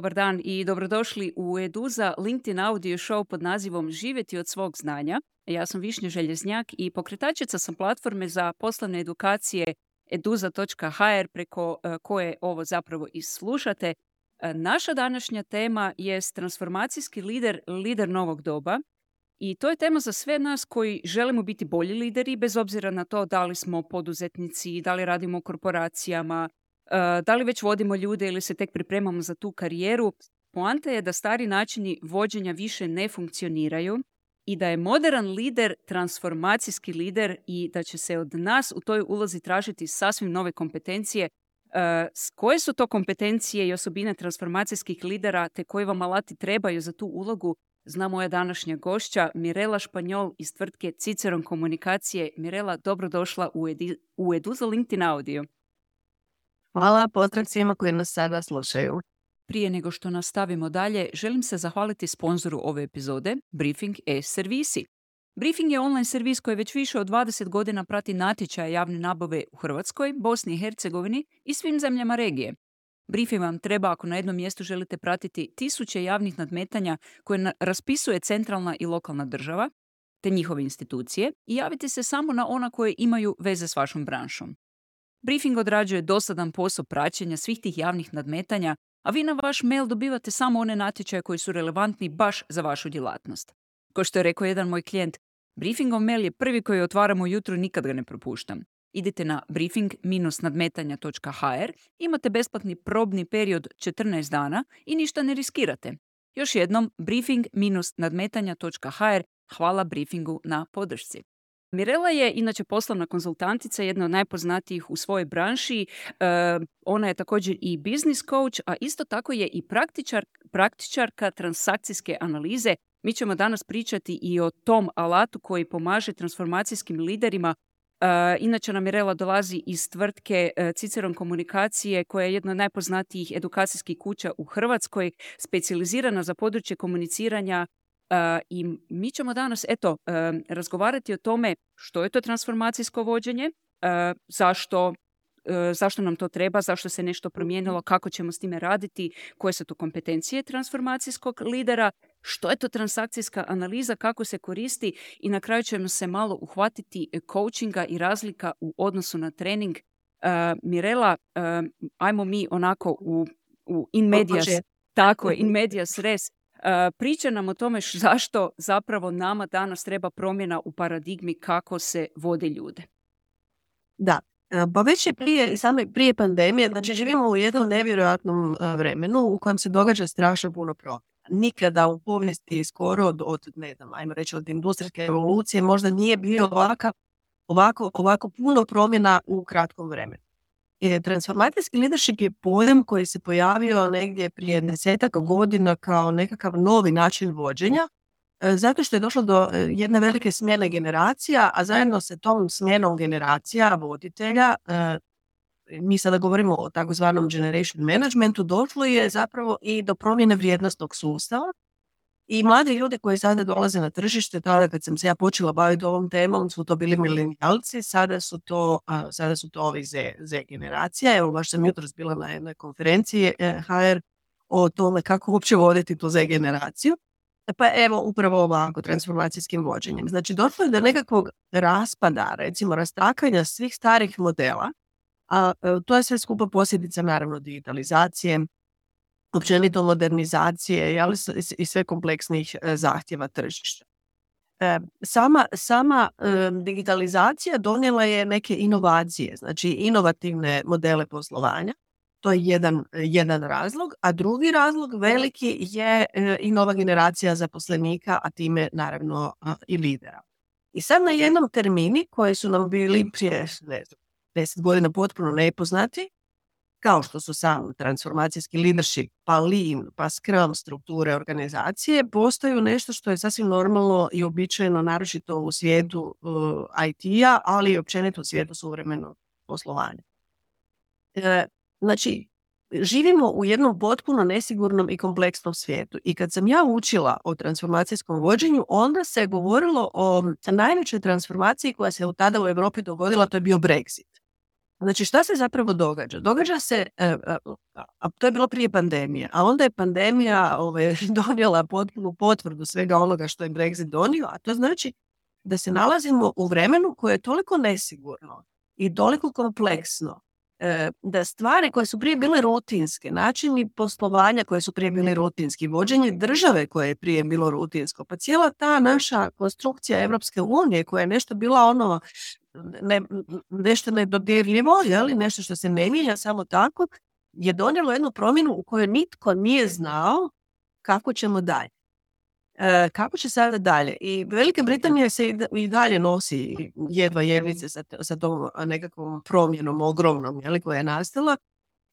dobar dan i dobrodošli u Eduza LinkedIn audio show pod nazivom Živjeti od svog znanja. Ja sam Višnja Željeznjak i pokretačica sam platforme za poslovne edukacije eduza.hr preko e, koje ovo zapravo i slušate. E, naša današnja tema je transformacijski lider, lider novog doba. I to je tema za sve nas koji želimo biti bolji lideri, bez obzira na to da li smo poduzetnici, da li radimo u korporacijama, da li već vodimo ljude ili se tek pripremamo za tu karijeru. Poanta je da stari načini vođenja više ne funkcioniraju i da je modern lider transformacijski lider i da će se od nas u toj ulozi tražiti sasvim nove kompetencije. E, koje su to kompetencije i osobine transformacijskih lidera te koji vam alati trebaju za tu ulogu zna moja današnja gošća Mirela Španjol iz tvrtke Ciceron Komunikacije. Mirela, dobrodošla u, edi, u Edu za LinkedIn audio. Hvala pozdrav svima koji nas sada slušaju. Prije nego što nastavimo dalje, želim se zahvaliti sponzoru ove epizode, Briefing e-servisi. Briefing je online servis koji već više od 20 godina prati natječaje javne nabave u Hrvatskoj, Bosni i Hercegovini i svim zemljama regije. Briefing vam treba ako na jednom mjestu želite pratiti tisuće javnih nadmetanja koje raspisuje centralna i lokalna država, te njihove institucije i javiti se samo na ona koje imaju veze s vašom branšom. Briefing odrađuje dosadan posao praćenja svih tih javnih nadmetanja a vi na vaš mail dobivate samo one natječaje koji su relevantni baš za vašu djelatnost. Ko što je rekao jedan moj klijent, briefingov mail je prvi koji otvaramo ujutro, nikad ga ne propuštam. Idite na briefing-nadmetanja.hr, imate besplatni probni period 14 dana i ništa ne riskirate. Još jednom, briefing-nadmetanja.hr, hvala briefingu na podršci. Mirela je inače poslovna konzultantica, jedna od najpoznatijih u svojoj branši. E, ona je također i business coach, a isto tako je i praktičar, praktičarka transakcijske analize. Mi ćemo danas pričati i o tom alatu koji pomaže transformacijskim liderima. E, inače nam Mirela dolazi iz tvrtke e, Ciceron komunikacije koja je jedna od najpoznatijih edukacijskih kuća u Hrvatskoj, specijalizirana za područje komuniciranja i mi ćemo danas, eto, razgovarati o tome što je to transformacijsko vođenje, zašto zašto nam to treba, zašto se nešto promijenilo, kako ćemo s time raditi, koje su to kompetencije transformacijskog lidera, što je to transakcijska analiza, kako se koristi i na kraju ćemo se malo uhvatiti coachinga i razlika u odnosu na trening. Mirela, ajmo mi onako u, u in medias, tako je, in medias res, priča nam o tome zašto zapravo nama danas treba promjena u paradigmi kako se vode ljude. Da, pa već je prije, same prije pandemije, znači živimo u jednom nevjerojatnom vremenu u kojem se događa strašno puno promjena. Nikada u povijesti skoro od, od, ne znam, ajmo reći od industrijske evolucije možda nije bio ovako, ovako, ovako puno promjena u kratkom vremenu. E, transformacijski leadership je pojam koji se pojavio negdje prije desetak godina kao nekakav novi način vođenja, e, zato što je došlo do e, jedne velike smjene generacija, a zajedno sa tom smjenom generacija voditelja, mi sada govorimo o takozvanom generation managementu, došlo je zapravo i do promjene vrijednostnog sustava i mladi ljudi koji sada dolaze na tržište, tada kad sam se ja počela baviti ovom temom, su to bili milenijalci, sada su to, a, sada su to ovi Z, Z generacija. Evo, baš sam jutros bila na jednoj konferenciji e, HR o tome kako uopće voditi tu Z generaciju. Pa evo, upravo ovako, transformacijskim vođenjem. Znači, došlo je do nekakvog raspada, recimo, rastakanja svih starih modela, a e, to je sve skupa posljedica, naravno, digitalizacije, općenito modernizacije ali, i sve kompleksnih e, zahtjeva tržišta. E, sama, sama e, digitalizacija donijela je neke inovacije, znači inovativne modele poslovanja. To je jedan, jedan razlog, a drugi razlog veliki je i nova generacija zaposlenika, a time naravno i lidera. I sad na jednom termini koji su nam bili prije ne znam, deset godina potpuno nepoznati, kao što su sam transformacijski leadership, pa lean, pa scrum strukture organizacije, postaju nešto što je sasvim normalno i običajno, naročito u svijetu uh, IT-a, ali i općenito u svijetu suvremenog poslovanja. E, znači, živimo u jednom potpuno nesigurnom i kompleksnom svijetu. I kad sam ja učila o transformacijskom vođenju, onda se govorilo o najvećoj transformaciji koja se tada u Europi dogodila, to je bio Brexit. Znači šta se zapravo događa? Događa se, e, a to je bilo prije pandemije, a onda je pandemija ovaj, donijela potpunu potvrdu svega onoga što je Brexit donio, a to znači da se nalazimo u vremenu koje je toliko nesigurno i toliko kompleksno e, da stvari koje su prije bile rutinske, načini poslovanja koje su prije bili rutinski, vođenje države koje je prije bilo rutinsko, pa cijela ta naša konstrukcija Europske unije koja je nešto bila ono ne, nešto nedodirljivo, li nešto što se ne mijenja samo tako, je donijelo jednu promjenu u kojoj nitko nije znao kako ćemo dalje. E, kako će sada dalje? I Velika Britanija se i dalje nosi jedva jedvice sa, sa tom nekakvom promjenom ogromnom jeli, koja je nastala.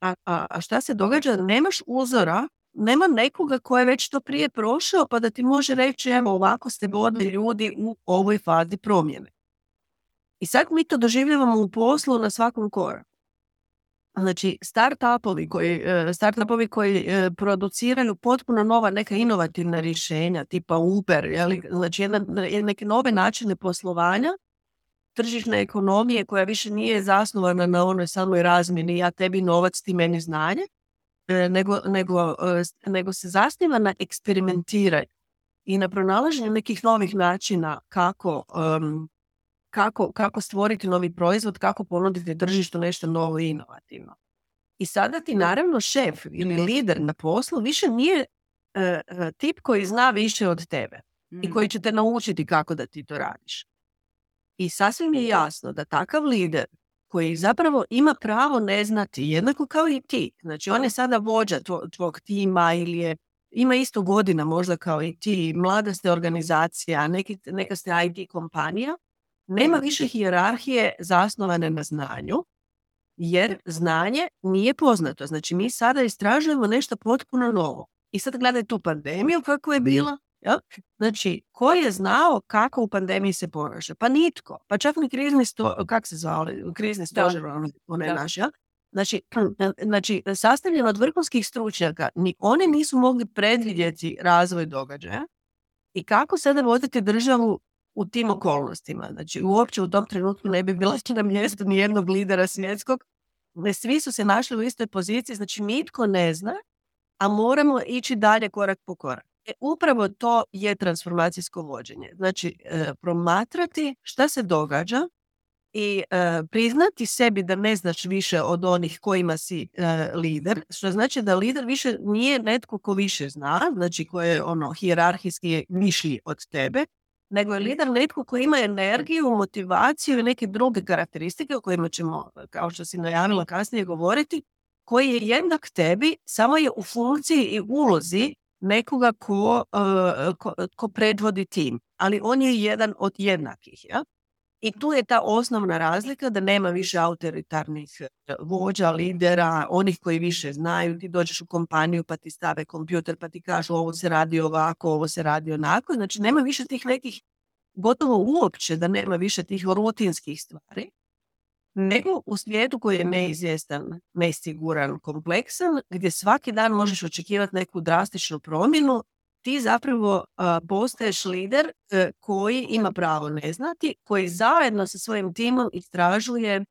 A, a, a šta se događa? Nemaš uzora, nema nekoga ko je već to prije prošao pa da ti može reći evo ovako ste vodili ljudi u ovoj fazi promjene. I sad mi to doživljavamo u poslu na svakom koraku. Znači, start-upovi koji, e, start koji e, produciraju potpuno nova neka inovativna rješenja, tipa Uber, jeli? znači jedna, neke nove načine poslovanja, tržišne ekonomije koja više nije zasnovana na onoj samoj razmjeni ja tebi novac, ti meni znanje, e, nego, nego, nego se zasniva na eksperimentiranju i na pronalaženju nekih novih načina kako kako, kako stvoriti novi proizvod, kako ponuditi tržištu nešto novo i inovativno. I sada ti naravno šef ili lider na poslu više nije uh, tip koji zna više od tebe i mm. koji će te naučiti kako da ti to radiš. I sasvim je jasno da takav lider koji zapravo ima pravo ne znati, jednako kao i ti. Znači, on je sada vođa tvog tima ili je, ima isto godina možda kao i ti, mlada ste organizacija, neki, neka ste IT kompanija, nema više hijerarhije zasnovane na znanju, jer znanje nije poznato. Znači, mi sada istražujemo nešto potpuno novo. I sad gledaj tu pandemiju kako je bila. Ja? Znači, ko je znao kako u pandemiji se ponaša? Pa nitko. Pa čak ni krizni sto, kak se zvao, krizni stožer, onaj naš, ja? Znači, znači, sastavljeno od vrhunskih stručnjaka, ni oni nisu mogli predvidjeti razvoj događaja i kako sada voditi državu u tim okolnostima. Znači, uopće u tom trenutku ne bi bila na mjestu ni jednog lidera svjetskog. Svi su se našli u istoj poziciji, znači nitko ne zna, a moramo ići dalje korak po korak. E, upravo to je transformacijsko vođenje. Znači, e, promatrati šta se događa i e, priznati sebi da ne znaš više od onih kojima si e, lider, što znači da lider više nije netko ko više zna, znači ko je ono hijerarhijski viši od tebe, nego je lider netko koji ima energiju, motivaciju i neke druge karakteristike o kojima ćemo, kao što si najavila kasnije, govoriti, koji je jednak tebi, samo je u funkciji i ulozi nekoga ko, uh, ko, ko predvodi tim. Ali on je jedan od jednakih. Ja? I tu je ta osnovna razlika da nema više autoritarnih e, vođa, lidera, onih koji više znaju. Ti dođeš u kompaniju pa ti stave kompjuter pa ti kažu ovo se radi ovako, ovo se radi onako. Znači nema više tih nekih, gotovo uopće da nema više tih rutinskih stvari. Nego u svijetu koji je neizvjestan, nesiguran, kompleksan, gdje svaki dan možeš očekivati neku drastičnu promjenu ti zapravo postaješ lider e, koji ima pravo ne znati, koji zajedno sa svojim timom istražuje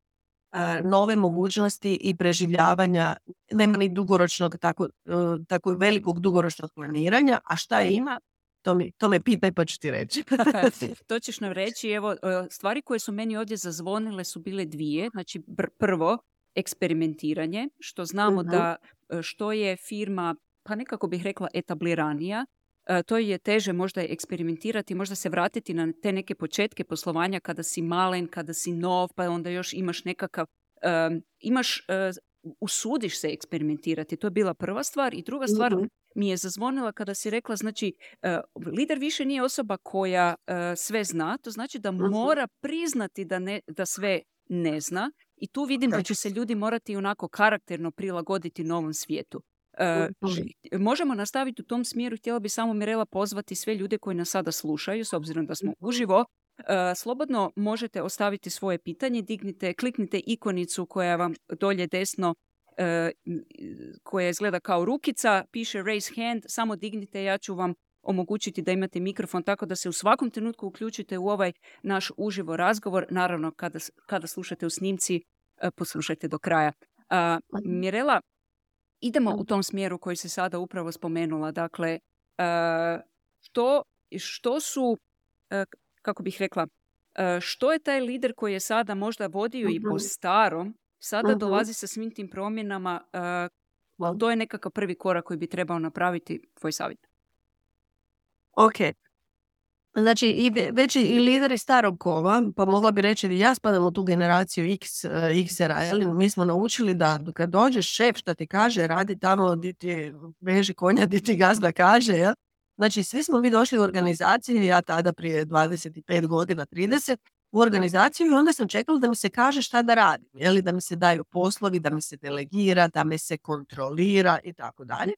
nove mogućnosti i preživljavanja, nema ni dugoročnog, tako, e, tako velikog dugoročnog planiranja, a šta ima, to, mi, to me pitaj pa ću ti reći. to ćeš nam reći. Evo, e, stvari koje su meni ovdje zazvonile su bile dvije. Znači, prvo, eksperimentiranje, što znamo mhm. da što je firma, pa nekako bih rekla etabliranija, to je teže možda eksperimentirati, možda se vratiti na te neke početke poslovanja kada si malen, kada si nov, pa onda još imaš nekakav, imaš, uh, usudiš se eksperimentirati. To je bila prva stvar. I druga stvar mhm. mi je zazvonila kada si rekla, znači, e, lider više nije osoba koja sve zna, to znači da mhm. mora priznati da, ne, da sve ne zna i tu vidim da će se ljudi morati onako karakterno prilagoditi novom svijetu. Uh, možemo nastaviti u tom smjeru. Htjela bi samo Mirela pozvati sve ljude koji nas sada slušaju, s obzirom da smo uživo. Uh, slobodno možete ostaviti svoje pitanje, dignite, kliknite ikonicu koja vam dolje desno uh, koja izgleda kao rukica, piše raise hand, samo dignite, ja ću vam omogućiti da imate mikrofon tako da se u svakom trenutku uključite u ovaj naš uživo razgovor. Naravno, kada, kada slušate u snimci, poslušajte do kraja. Mirela, idemo u tom smjeru koji se sada upravo spomenula. Dakle, što, što su, kako bih rekla, što je taj lider koji je sada možda vodio i po mhm. starom, sada mhm. dolazi sa svim tim promjenama, to je nekakav prvi korak koji bi trebao napraviti tvoj savjet. Ok. Znači, i već i lideri starog kova, pa mogla bi reći da ja spadam u tu generaciju X, uh, X-era, mi smo naučili da kad dođe šef što ti kaže, radi tamo di ti veži konja, di ti gazda kaže, ja? Znači, svi smo mi došli u organizaciju, ja tada prije 25 godina, 30, u organizaciju i onda sam čekala da mi se kaže šta da radim, je da mi se daju poslovi, da mi se delegira, da me se kontrolira i tako dalje.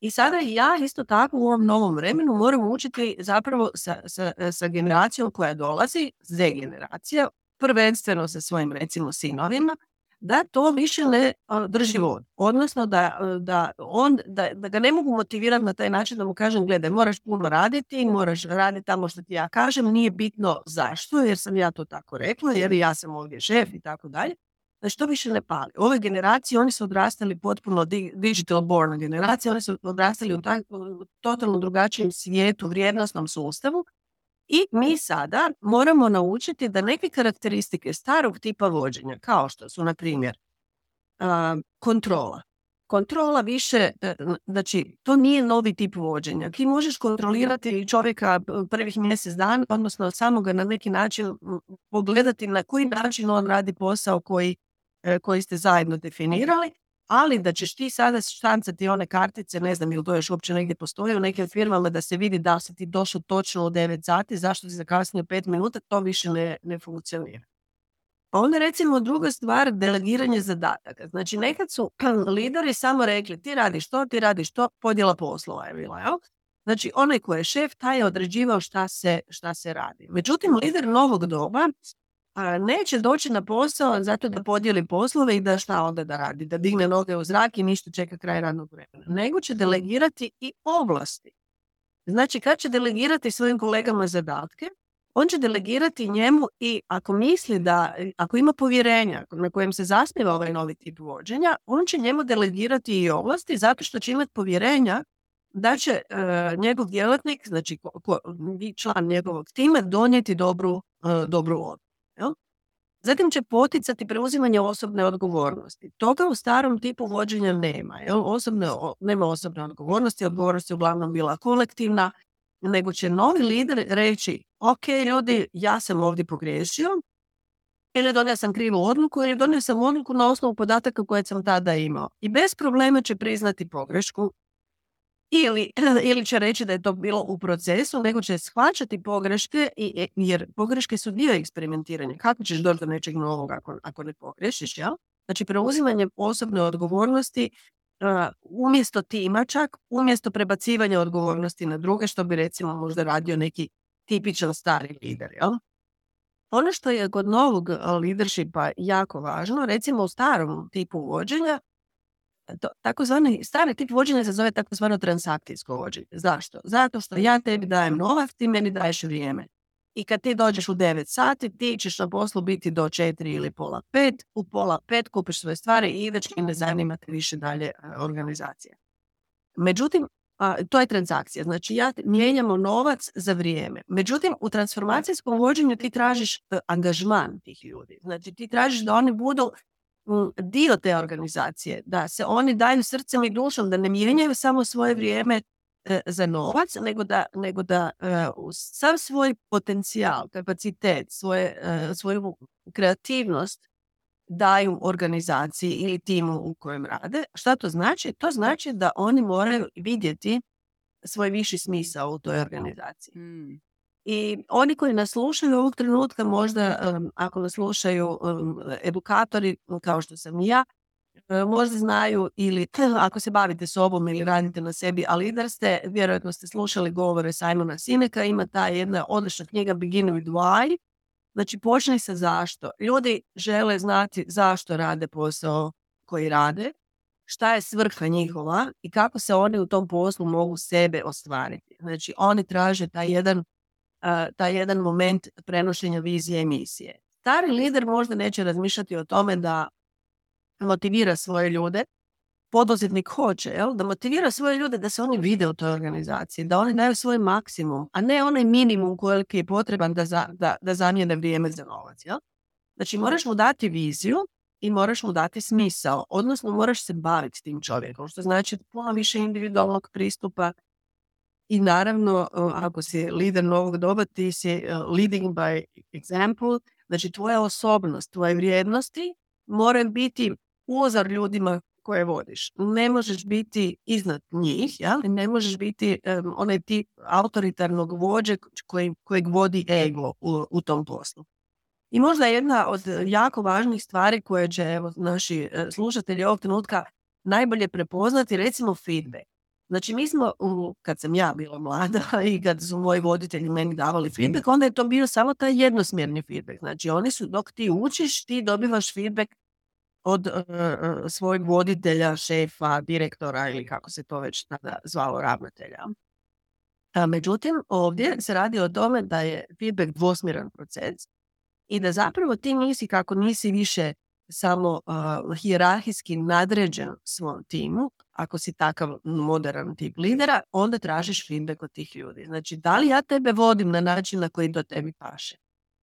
I sada ja isto tako u ovom novom vremenu moram učiti zapravo sa, sa, sa generacijom koja dolazi, Z generacija, prvenstveno sa svojim recimo sinovima, da to više ne drži vod. Odnosno da, da, on, da, da ga ne mogu motivirati na taj način da mu kažem gledaj moraš puno raditi, moraš raditi tamo što ti ja kažem, nije bitno zašto jer sam ja to tako rekla, jer ja sam ovdje šef i tako dalje. Znači to više ne pali. Ove generacije, oni su odrastali potpuno digital born generacije, oni su odrastali u, totalno drugačijem svijetu, vrijednostnom sustavu i mi sada moramo naučiti da neke karakteristike starog tipa vođenja, kao što su, na primjer, kontrola. Kontrola više, e, znači, to nije novi tip vođenja. Ti možeš kontrolirati čovjeka prvih mjesec dana, odnosno samo ga na neki način pogledati na koji način on radi posao koji, e, koji ste zajedno definirali, ali da ćeš ti sada štancati one kartice, ne znam ili to još uopće negdje postoji u nekim firmama da se vidi da si ti došao točno u 9 sati, zašto si zakasnio 5 minuta, to više ne, ne funkcionira. Pa onda recimo druga stvar, delegiranje zadataka. Znači nekad su lideri samo rekli ti radiš to, ti radiš to, podjela poslova je bila, jel? Znači onaj ko je šef, taj je određivao šta se, šta se radi. Međutim, lider novog doba neće doći na posao zato da podijeli poslove i da šta onda da radi, da digne noge u zrak i ništa čeka kraj radnog vremena. Nego će delegirati i ovlasti. Znači, kad će delegirati svojim kolegama zadatke, on će delegirati njemu i ako misli da, ako ima povjerenja na kojem se zasniva ovaj novi tip vođenja, on će njemu delegirati i ovlasti zato što će imati povjerenja da će e, njegov djelatnik, znači član njegovog tima, donijeti dobru, uh, dobru Zatim će poticati preuzimanje osobne odgovornosti. Toga u starom tipu vođenja nema. Jel? Osobne, nema osobne odgovornosti, odgovornost je uglavnom bila kolektivna, nego će novi lider reći, ok ljudi, ja sam ovdje pogriješio, ili donio sam krivu odluku, ili donio sam odluku na osnovu podataka koje sam tada imao. I bez problema će priznati pogrešku, ili, ili će reći da je to bilo u procesu, nego će shvaćati pogreške, i, jer pogreške su dio eksperimentiranja. Kako ćeš doći do nečeg novog ako, ako ne pogrešiš, jel? Znači, preuzimanje osobne odgovornosti umjesto tima čak, umjesto prebacivanja odgovornosti na druge, što bi recimo možda radio neki tipičan stari lider, jel? Ono što je kod novog leadershipa jako važno, recimo u starom tipu vođenja, takozvani stari tip vođenja se zove takozvano transakcijsko vođenje. Zašto? Zato što ja tebi dajem novac, ti meni daješ vrijeme. I kad ti dođeš u 9 sati, ti ćeš na poslu biti do 4 ili pola 5, u pola 5 kupiš svoje stvari i i ne zanima te više dalje e, organizacija. Međutim, to je transakcija. Znači, ja mijenjamo novac za vrijeme. Međutim, u transformacijskom vođenju ti tražiš e, angažman tih ljudi. Znači, ti tražiš da oni budu dio te organizacije, da se oni daju srcem i dušom, da ne mijenjaju samo svoje vrijeme e, za novac, nego da, nego da e, sav svoj potencijal, kapacitet, svoje, e, svoju kreativnost daju organizaciji ili timu u kojem rade. Šta to znači? To znači da oni moraju vidjeti svoj viši smisao u toj organizaciji. Hmm. I oni koji nas slušaju ovog trenutka, možda ako nas slušaju edukatori kao što sam i ja, možda znaju ili ako se bavite sobom ili radite na sebi, ali da ste, vjerojatno ste slušali govore Simona Sineka, ima ta jedna odlična knjiga Begin with Why, znači počni sa zašto. Ljudi žele znati zašto rade posao koji rade, šta je svrha njihova i kako se oni u tom poslu mogu sebe ostvariti. Znači oni traže taj jedan taj jedan moment prenošenja vizije emisije. stari lider možda neće razmišljati o tome da motivira svoje ljude, poduzetnik hoće, jel? da motivira svoje ljude da se oni vide u toj organizaciji, da oni daju svoj maksimum, a ne onaj minimum koliki je potreban da, za, da, da zamijene vrijeme za novac. Jel? Znači moraš mu dati viziju i moraš mu dati smisao, odnosno moraš se baviti tim čovjekom, što znači puno više individualnog pristupa i naravno ako si lider novog doba ti si e, leading by example, znači tvoja osobnost, tvoje vrijednosti moraju biti uzor ljudima koje vodiš. Ne možeš biti iznad njih, ja? ne možeš biti onaj tip autoritarnog vođe kojeg vodi ego u, tom poslu. I možda jedna od jako važnih stvari koje će naši e, slušatelji ovog trenutka najbolje prepoznati, recimo feedback. Znači mi smo, kad sam ja bila mlada i kad su moji voditelji meni davali feedback, onda je to bio samo taj jednosmjerni feedback. Znači oni su, dok ti učiš, ti dobivaš feedback od uh, svojeg voditelja, šefa, direktora ili kako se to već tada zvalo ravnatelja. A, međutim, ovdje se radi o tome da je feedback dvosmjeran proces i da zapravo ti nisi kako nisi više samo uh, hijerarhijski nadređen svom timu, ako si takav modern tip lidera, onda tražiš feedback od tih ljudi. Znači, da li ja tebe vodim na način na koji do tebi paše?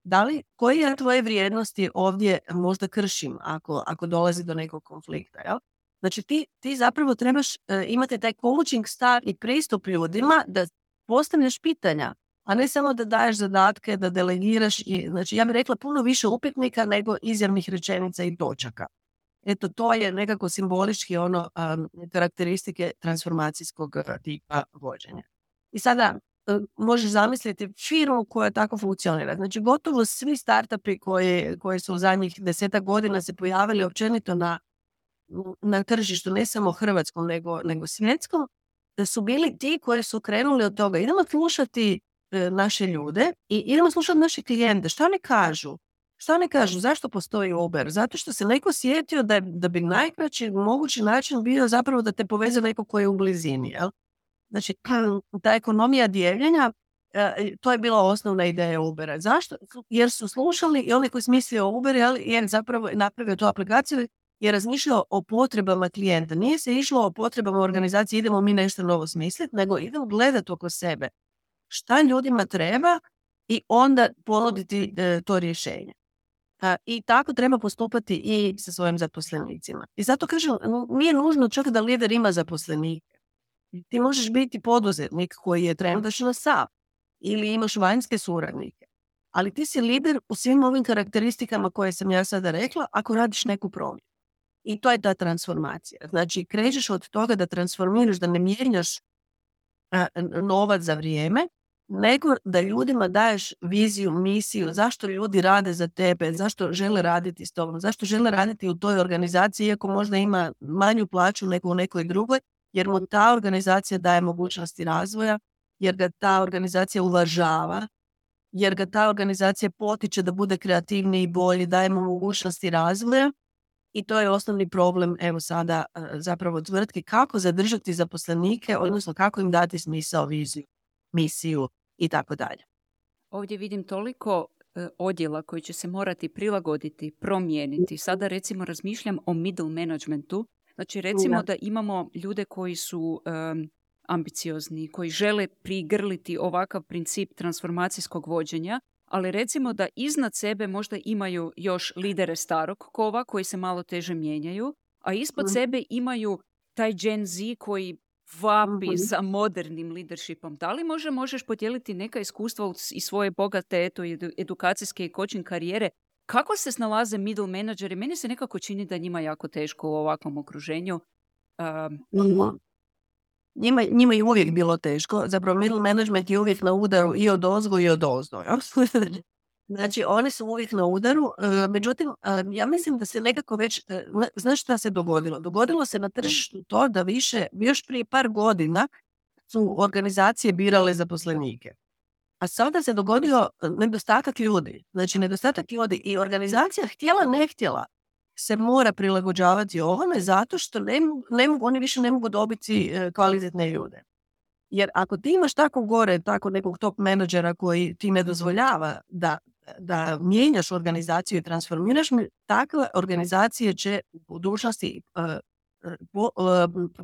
Da li, koje ja tvoje vrijednosti ovdje možda kršim ako, ako dolazi do nekog konflikta? Jel? Znači ti, ti zapravo trebaš uh, imati taj coaching stav i pristup ljudima da postavljaš pitanja, a ne samo da daješ zadatke, da delegiraš. I, znači ja bih rekla puno više upitnika nego izjavnih rečenica i točaka. Eto, to je nekako simbolički ono um, karakteristike transformacijskog tipa vođenja. I sada E, možeš zamisliti firmu koja tako funkcionira. Znači gotovo svi startupi koji, koji su u zadnjih desetak godina se pojavili općenito na, na tržištu, ne samo hrvatskom nego, nego svjetskom, da su bili ti koji su krenuli od toga. Idemo slušati e, naše ljude i idemo slušati naše klijente. Što oni kažu? Što oni kažu? Zašto postoji Uber? Zato što se neko sjetio da, da bi najkraći mogući način bio zapravo da te poveze neko koji je u blizini. Jel? Znači, ta ekonomija dijeljenja, e, to je bila osnovna ideja Ubera. Zašto? Jer su slušali i oni koji su mislili o Uber, jer zapravo napravio tu aplikaciju je razmišljao o potrebama klijenta. Nije se išlo o potrebama organizacije, idemo mi nešto novo smisliti, nego idemo gledati oko sebe. Šta ljudima treba i onda ponuditi e, to rješenje. I tako treba postupati i sa svojim zaposlenicima. I zato kažem, nije nužno čak da lider ima zaposlenike. Ti možeš biti poduzetnik koji je trenutačno sav ili imaš vanjske suradnike. Ali ti si lider u svim ovim karakteristikama koje sam ja sada rekla ako radiš neku promjenu. I to je ta transformacija. Znači, krećeš od toga da transformiraš, da ne mijenjaš novac za vrijeme, nego da ljudima daješ viziju, misiju, zašto ljudi rade za tebe, zašto žele raditi s tobom, zašto žele raditi u toj organizaciji, iako možda ima manju plaću nego u nekoj drugoj, jer mu ta organizacija daje mogućnosti razvoja, jer ga ta organizacija uvažava, jer ga ta organizacija potiče da bude kreativniji i bolji, daje mu mogućnosti razvoja. I to je osnovni problem evo sada e, zapravo tvrtke kako zadržati zaposlenike, odnosno kako im dati smisao, viziju, misiju i tako dalje. Ovdje vidim toliko e, odjela koji će se morati prilagoditi, promijeniti. Sada recimo razmišljam o middle managementu Znači recimo da imamo ljude koji su ambiciozni, koji žele prigrliti ovakav princip transformacijskog vođenja, ali recimo da iznad sebe možda imaju još lidere starog kova koji se malo teže mijenjaju, a ispod mm. sebe imaju taj Gen Z koji vapi mm za modernim leadershipom. Da li može, možeš podijeliti neka iskustva iz svoje bogate eto, edukacijske i coaching karijere kako se snalaze middle menadžeri? Meni se nekako čini da njima jako teško u ovakvom okruženju. Um, njima, njima je uvijek bilo teško. Zapravo middle management je uvijek na udaru i od ozgo i od ozdo. Znači, oni su uvijek na udaru. E, međutim, ja mislim da se nekako već... E, znaš šta se dogodilo? Dogodilo se na tržištu to da više, još prije par godina su organizacije birale zaposlenike. A sada se dogodio e, nedostatak ljudi. Znači, nedostatak ljudi i organizacija htjela, ne htjela se mora prilagođavati ovome zato što ne, ne mogu, oni više ne mogu dobiti e, kvalitetne ljude. Jer ako ti imaš tako gore, tako nekog top menadžera koji ti ne dozvoljava da da mijenjaš organizaciju i transformiraš, takve organizacije će u budućnosti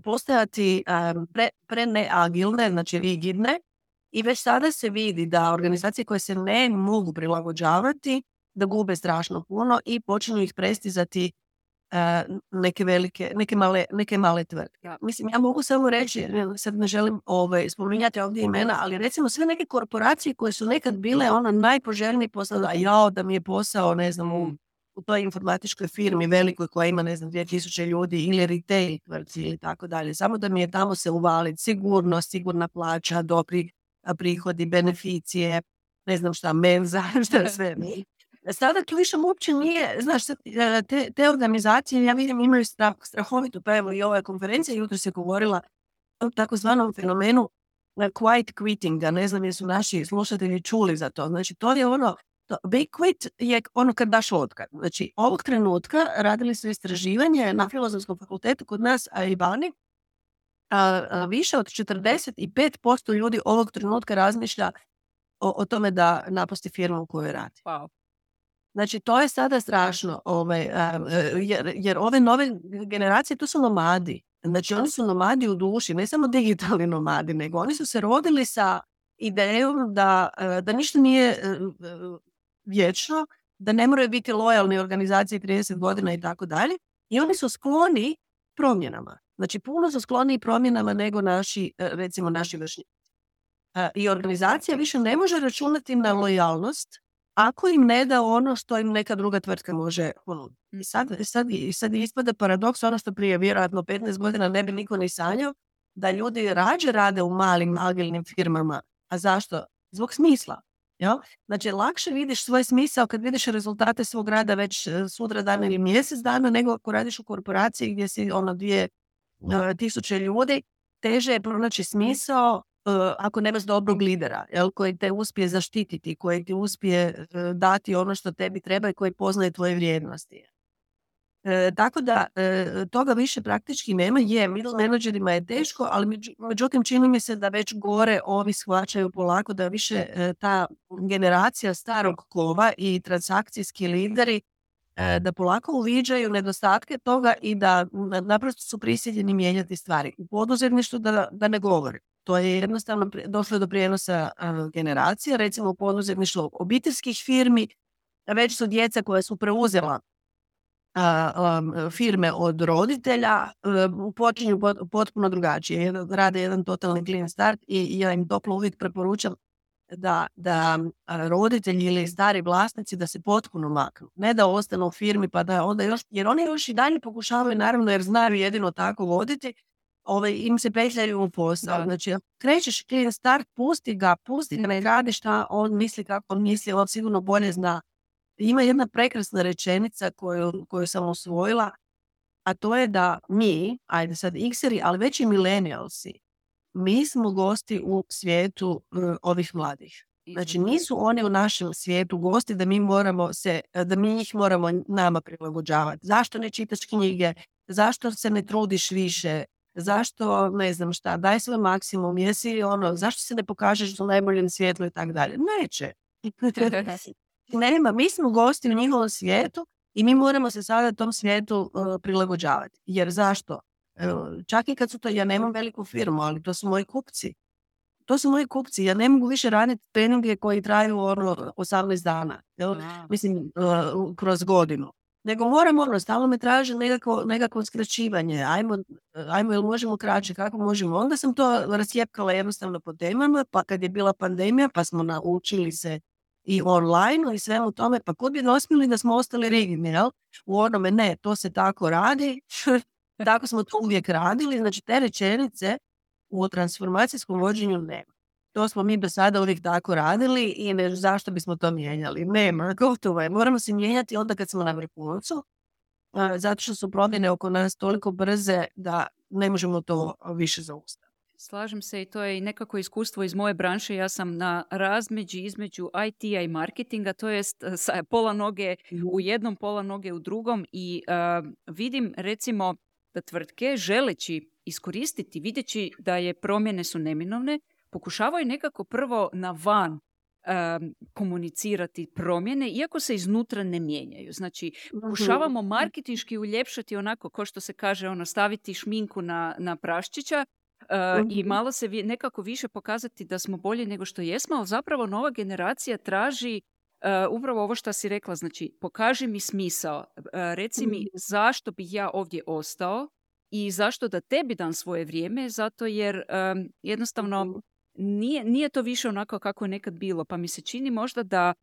postajati pre, pre neagilne, znači rigidne i već sada se vidi da organizacije koje se ne mogu prilagođavati da gube strašno puno i počinju ih prestizati neke velike, neke male, neke male tvrtke. Mislim, ja mogu samo reći, sad ne želim ovaj, spominjati ovdje imena, ali recimo sve neke korporacije koje su nekad bile ona najpoželjniji posao, a jao da mi je posao, ne znam, u, u toj informatičkoj firmi velikoj koja ima, ne znam, 2000 ljudi ili retail tvrtci ili tako dalje. Samo da mi je tamo se uvaliti sigurno, sigurna plaća, dobri prihodi, beneficije, ne znam šta, menza, šta sve. Sada to više uopće nije, znaš, e, te, te organizacije, ja vidim, imaju strah, strahovitu, pa evo i ova konferencija jutro se govorila o takozvanom fenomenu e, quiet quittinga, ne znam jesu naši slušatelji čuli za to. Znači, to je ono, to, big quit je ono kad daš otkad. Znači, ovog trenutka radili su istraživanje na Filozofskom fakultetu kod nas, a i vani, a, više od 45% ljudi ovog trenutka razmišlja o, o tome da napusti firmu u kojoj radi. Wow. Znači, to je sada strašno, ovaj, e, jer, jer ove nove generacije, to su nomadi. Znači, oni su nomadi u duši, ne samo digitalni nomadi, nego oni su se rodili sa idejom da, e, da ništa nije e, vječno, da ne moraju biti lojalni organizaciji 30 godina i tako dalje. I oni su skloni promjenama. Znači, puno su skloni promjenama nego naši, recimo, naši vršnji. I organizacija više ne može računati na lojalnost ako im ne da ono što im neka druga tvrtka može ponuditi. I sad, sad, sad ispada paradoks, ono što prije vjerojatno 15 godina ne bi niko ni sanjao, da ljudi rađe rade u malim agilnim firmama. A zašto? Zbog smisla. Jel? Znači, lakše vidiš svoj smisao kad vidiš rezultate svog rada već e, sutra dana ili mjesec dana, nego ako radiš u korporaciji gdje si ono dvije uh, tisuće ljudi, teže je pronaći smisao uh, ako nemaš dobrog lidera, jel, koji te uspije zaštititi, koji ti uspije uh, dati ono što tebi treba i koji poznaje tvoje vrijednosti. E, tako da e, toga više praktički nema. Je, middle menadžerima je teško, ali međutim čini mi se da već gore ovi shvaćaju polako da više e, ta generacija starog kova i transakcijski lideri da polako uviđaju nedostatke toga i da naprosto su prisiljeni mijenjati stvari. U poduzetništvu da, da ne govori. To je jednostavno došlo do prijenosa generacija, recimo u poduzetništvu obiteljskih firmi, već su djeca koja su preuzela firme od roditelja počinju potpuno drugačije. Rade jedan totalni clean start i ja im toplo uvijek preporučam da, da roditelji ili stari vlasnici da se potpuno maknu. Ne da ostanu u firmi pa da onda još, jer oni još i dalje pokušavaju naravno jer znaju jedino tako voditi, ovaj, im se petljaju u posao. Znači, krećeš clean start, pusti ga, pusti ga, ne radi šta on misli, kako on misli, on sigurno bolje zna. Ima jedna prekrasna rečenica koju, koju sam usvojila, a to je da mi, ajde sad ikseri, ali već i millennialsi, mi smo gosti u svijetu uh, ovih mladih. Znači nisu oni u našem svijetu gosti da mi moramo se, da mi njih moramo nama prilagođavati. Zašto ne čitaš knjige? Zašto se ne trudiš više? Zašto, ne znam šta, daj svoj maksimum, jesi ono, zašto se ne pokažeš u najboljem svijetlu i tako dalje? Neće. Nema, mi smo gosti u njihovom svijetu i mi moramo se sada tom svijetu uh, prilagođavati. Jer zašto? čak i kad su to, ja nemam veliku firmu, ali to su moji kupci. To su moji kupci. Ja ne mogu više raditi treninge koji traju ono 18 dana. Jel? Mislim, kroz godinu. Nego moram ono, stalno me traže nekako, nekako skraćivanje. Ajmo, ajmo, jel možemo kraće, kako možemo? Onda sam to rasjepkala jednostavno po temama, pa kad je bila pandemija, pa smo naučili se i online i svemu tome, pa kud bi dospjeli da smo ostali rigidni, jel? U onome, ne, to se tako radi, Tako smo to uvijek radili. Znači, te rečenice u transformacijskom vođenju nema. To smo mi do sada uvijek tako radili i ne, zašto bismo to mijenjali? Nema, gotovo je. Moramo se mijenjati onda kad smo na vrhuncu, zato što su promjene oko nas toliko brze da ne možemo to više zaustaviti. Slažem se i to je i nekako iskustvo iz moje branše. Ja sam na razmeđi između IT-a i marketinga, to jest sa pola noge u jednom, pola noge u drugom i vidim recimo da tvrtke želeći iskoristiti, videći da je promjene su neminovne, pokušavaju nekako prvo na van komunicirati promjene, iako se iznutra ne mijenjaju. Znači, mhm. pokušavamo marketinški uljepšati onako, ko što se kaže, ono, staviti šminku na, na praščića, i mhm. malo se nekako više pokazati da smo bolji nego što jesmo, ali zapravo nova generacija traži upravo ovo što si rekla, znači pokaži mi smisao, reci mi mhm. zašto bih ja ovdje ostao i zašto da tebi dam svoje vrijeme, zato jer jednostavno nije, nije to više onako kako je nekad bilo, pa mi se čini možda da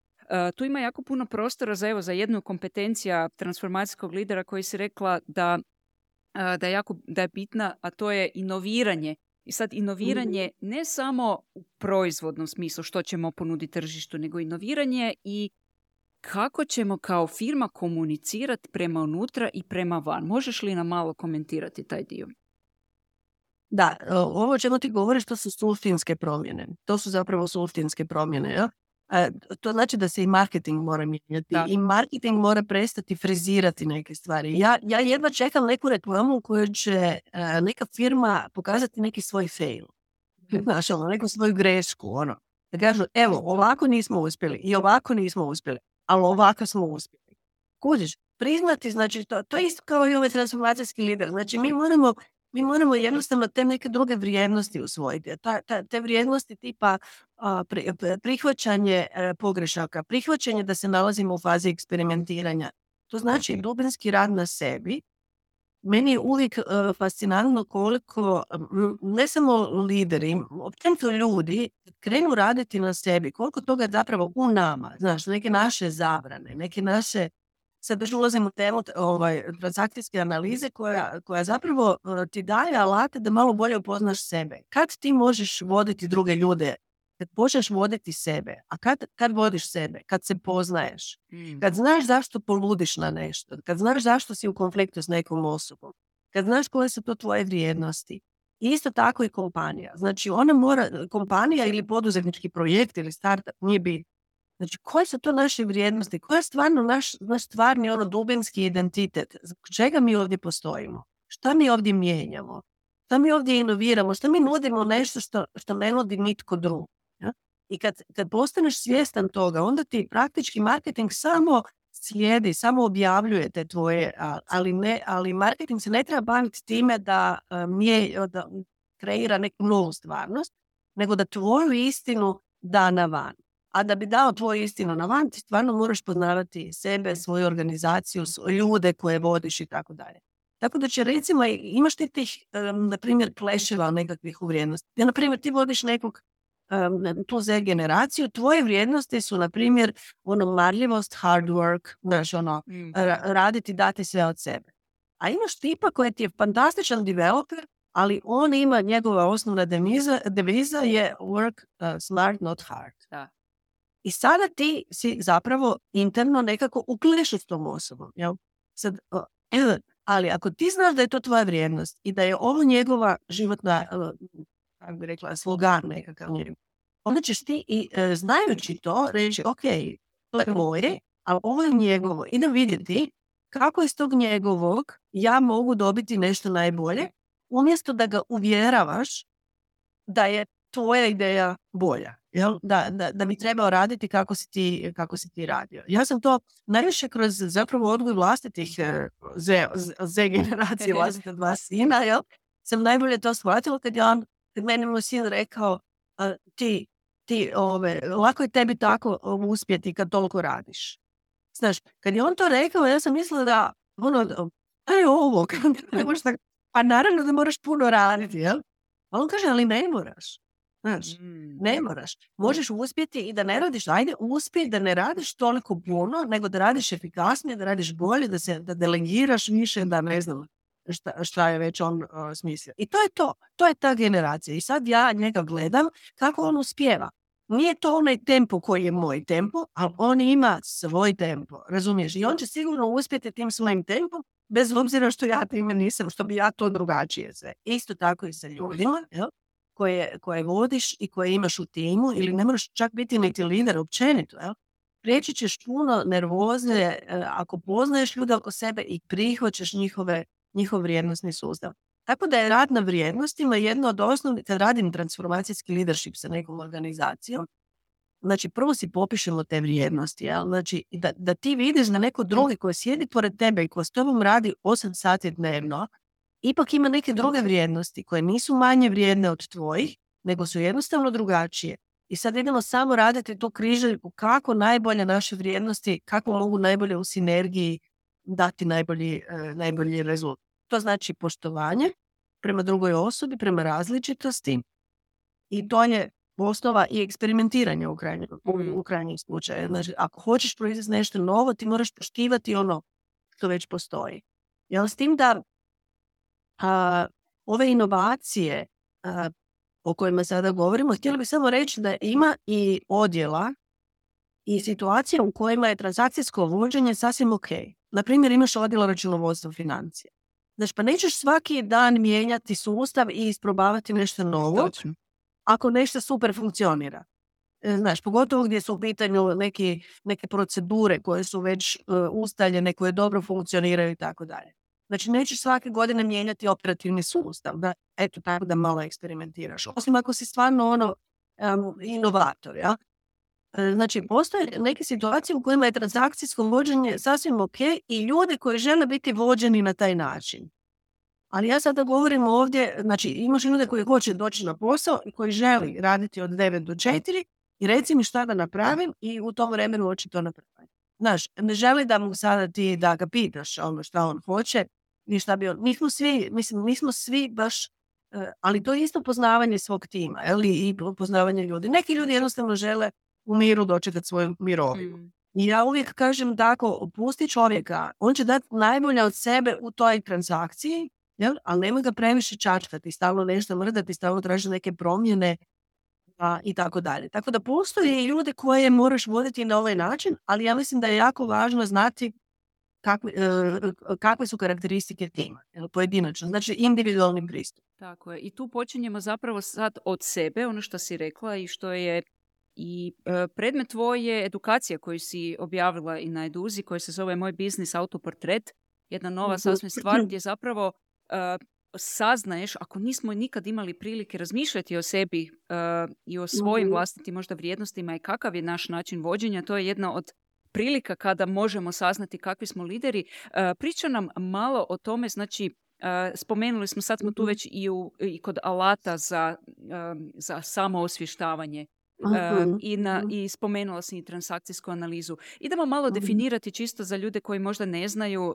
tu ima jako puno prostora za, evo, za jednu kompetencija transformacijskog lidera koji si rekla da da je, jako, da je bitna, a to je inoviranje. I sad inoviranje mhm. ne samo u proizvodnom smislu što ćemo ponuditi tržištu, nego inoviranje i kako ćemo kao firma komunicirati prema unutra i prema van. Možeš li nam malo komentirati taj dio? Da, ovo o čemu ti govoriš, to su suštinske promjene. To su zapravo suštinske promjene. Ja? E, to znači da se i marketing mora mijenjati i marketing mora prestati frizirati neke stvari. Ja, ja jedva čekam neku reklamu u kojoj će e, neka firma pokazati neki svoj fail. Znaš, ono, neku svoju grešku, ono. Da kažu, evo, ovako nismo uspjeli i ovako nismo uspjeli, ali ovako smo uspjeli. Kužiš, priznati, znači, to, to je isto kao i ovaj transformacijski lider. Znači, mi moramo mi moramo jednostavno te neke druge vrijednosti usvojiti. Ta, ta, te vrijednosti tipa prihvaćanje e, pogrešaka, prihvaćanje da se nalazimo u fazi eksperimentiranja. To znači dubinski rad na sebi. Meni je uvijek e, fascinantno koliko ne samo lideri, općenito ljudi krenu raditi na sebi, koliko toga je zapravo u nama, znaš, neke naše zabrane, neke naše sad još ulazim u temu ovaj, transakcijske analize koja, koja zapravo e, ti daje alate da malo bolje upoznaš sebe. Kad ti možeš voditi druge ljude, kad počneš voditi sebe, a kad, kad vodiš sebe, kad se poznaješ, mm. kad znaš zašto poludiš na nešto, kad znaš zašto si u konfliktu s nekom osobom, kad znaš koje su to tvoje vrijednosti. Isto tako i kompanija. Znači ona mora, kompanija ili poduzetnički projekt ili startup, nije bitno Znači, koje su to naše vrijednosti? Koja je stvarno naš, naš stvarni ono dubinski identitet? Zbog čega mi ovdje postojimo? Šta mi ovdje mijenjamo? Šta mi ovdje inoviramo? Šta mi nudimo nešto što, što ne nudi nitko drugi? Ja? I kad, kad postaneš svjestan toga, onda ti praktički marketing samo slijedi, samo objavljuje te tvoje, ali, ne, ali marketing se ne treba baviti time da, mije, da kreira neku novu stvarnost, nego da tvoju istinu da na van. A da bi dao tvoju istinu na van, ti stvarno moraš poznavati sebe, svoju organizaciju, ljude koje vodiš i tako dalje. Tako da će recimo, imaš ti tih, na primjer, kleševa nekakvih u vrijednosti. Ja, na primjer, ti vodiš nekog tu Z generaciju, tvoje vrijednosti su, na primjer, ono marljivost, hard work, znaš, ono, mm. raditi, dati sve od sebe. A imaš tipa koji ti je fantastičan developer, ali on ima, njegova osnovna deviza, deviza je work smart, not hard. Da. I sada ti si zapravo interno nekako uklešu s tom osobom. Jel? Sad, ali ako ti znaš da je to tvoja vrijednost i da je ovo njegova životna, kako bi rekla, slogan nekakav onda ćeš ti i e, znajući to reći, ok, to je moje, ali ovo je njegovo. Idem vidjeti kako iz tog njegovog ja mogu dobiti nešto najbolje, umjesto da ga uvjeravaš da je tvoja ideja bolja. Jel? Da, da, da bi trebao raditi kako si, ti, kako si ti radio. Ja sam to najviše kroz zapravo odgoj vlastitih e, Z, Z generacije, vlastite dva sina, jel? sam najbolje to shvatila kad je on, kad meni moj sin rekao ti, ti ove, lako je tebi tako uspjeti kad toliko radiš. Znaš, kad je on to rekao, ja sam mislila da ono, aj ovo, pa naravno da moraš puno raditi, jel? A on kaže, ali ne moraš. Znaš, mm. ne moraš. Možeš uspjeti i da ne radiš, ajde uspij da ne radiš toliko puno, nego da radiš efikasnije, da radiš bolje, da se da delegiraš više, da ne znam šta, šta je već on uh, smislio. I to je to. To je ta generacija. I sad ja njega gledam kako on uspjeva. Nije to onaj tempo koji je moj tempo, ali on ima svoj tempo, razumiješ? I on će sigurno uspjeti tim svojim tempom, bez obzira što ja time nisam, što bi ja to drugačije sve. Isto tako i sa ljudima, jel? Koje, koje vodiš i koje imaš u timu ili ne moraš čak biti niti lider općenito. Jel? Prijeći ćeš puno nervoze e, ako poznaješ ljude oko sebe i prihvaćaš njihove, njihov vrijednostni sustav. Tako da je rad na vrijednostima jedno od osnovnih, kad radim transformacijski leadership sa nekom organizacijom, Znači, prvo si popišemo te vrijednosti, jel? Znači, da, da ti vidiš da neko drugi koji sjedi pored tebe i koji s tobom radi 8 sati dnevno, ipak ima neke druge vrijednosti koje nisu manje vrijedne od tvojih, nego su jednostavno drugačije. I sad idemo samo raditi tu križaljku kako najbolje naše vrijednosti, kako mogu najbolje u sinergiji dati najbolji, e, najbolji rezultat. To znači poštovanje prema drugoj osobi, prema različitosti i to je osnova i eksperimentiranja u krajnjem, u, krajnjem slučaju. Znači, ako hoćeš proizvesti nešto novo, ti moraš poštivati ono što već postoji. Jel, s tim da a, ove inovacije a, o kojima sada govorimo, htjela bih samo reći da ima i odjela i situacija u kojima je transakcijsko vođenje sasvim ok. Na primjer, imaš odjela računovodstva financija. Znači, pa nećeš svaki dan mijenjati sustav i isprobavati nešto novo ako nešto super funkcionira. E, znaš, pogotovo gdje su u pitanju neki, neke procedure koje su već uh, ustaljene, koje dobro funkcioniraju i tako dalje. Znači, nećeš svake godine mijenjati operativni sustav, da, eto, tako da malo eksperimentiraš. Osim ako si stvarno ono, um, inovator, ja? E, znači, postoje neke situacije u kojima je transakcijsko vođenje sasvim ok i ljude koji žele biti vođeni na taj način. Ali ja sada govorim ovdje, znači imaš ljude koji hoće doći na posao i koji želi raditi od 9 do 4 i reci mi šta da napravim i u tom vremenu hoće to napraviti. Znaš, ne želi da mu sada ti da ga pitaš ono šta on hoće, ni šta bi on, mi smo svi, mislim, mi smo svi baš, e, ali to je isto poznavanje svog tima, ali i poznavanje ljudi. Neki ljudi jednostavno žele u miru dočekati svoju mirovinu. Mm. I ja uvijek kažem tako, pusti čovjeka, on će dati najbolje od sebe u toj transakciji, jel? ali nemoj ga previše čačkati, stalno nešto mrdati, stalno traži neke promjene a, i tako dalje. Tako da postoje i ljude koje moraš voditi na ovaj način, ali ja mislim da je jako važno znati kakve, kakve su karakteristike tima, pojedinačno, znači individualni pristup. Tako je. I tu počinjemo zapravo sad od sebe, ono što si rekla i što je i predmet tvoje edukacija koju si objavila i na Eduzi, koja se zove Moj biznis autoportret, jedna nova sasvim stvar gdje zapravo e, saznaješ, ako nismo nikad imali prilike razmišljati o sebi e, i o svojim vlastitim možda vrijednostima i kakav je naš način vođenja, to je jedna od prilika kada možemo saznati kakvi smo lideri. Priča nam malo o tome, znači spomenuli smo, sad smo tu mhm. već i, u, i kod alata za, za samo osvještavanje i, na, i spomenula sam i transakcijsku analizu. Idemo malo definirati čisto za ljude koji možda ne znaju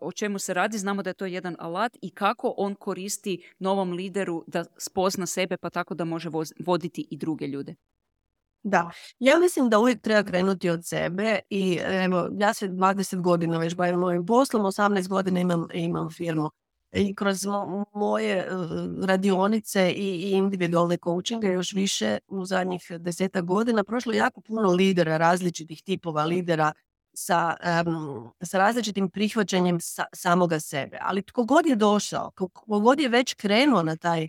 o čemu se radi. Znamo da je to jedan alat i kako on koristi novom lideru da spozna sebe pa tako da može voditi i druge ljude. Da, ja mislim da uvijek treba krenuti od sebe i evo, ja se 20 godina već bavim ovim poslom, 18 godina imam, imam firmu i kroz moje e, radionice i individualne coachinge još više u zadnjih deseta godina prošlo jako puno lidera, različitih tipova lidera sa, sa različitim prihvaćanjem samoga sebe. Ali tko god je došao, tko god je već krenuo na taj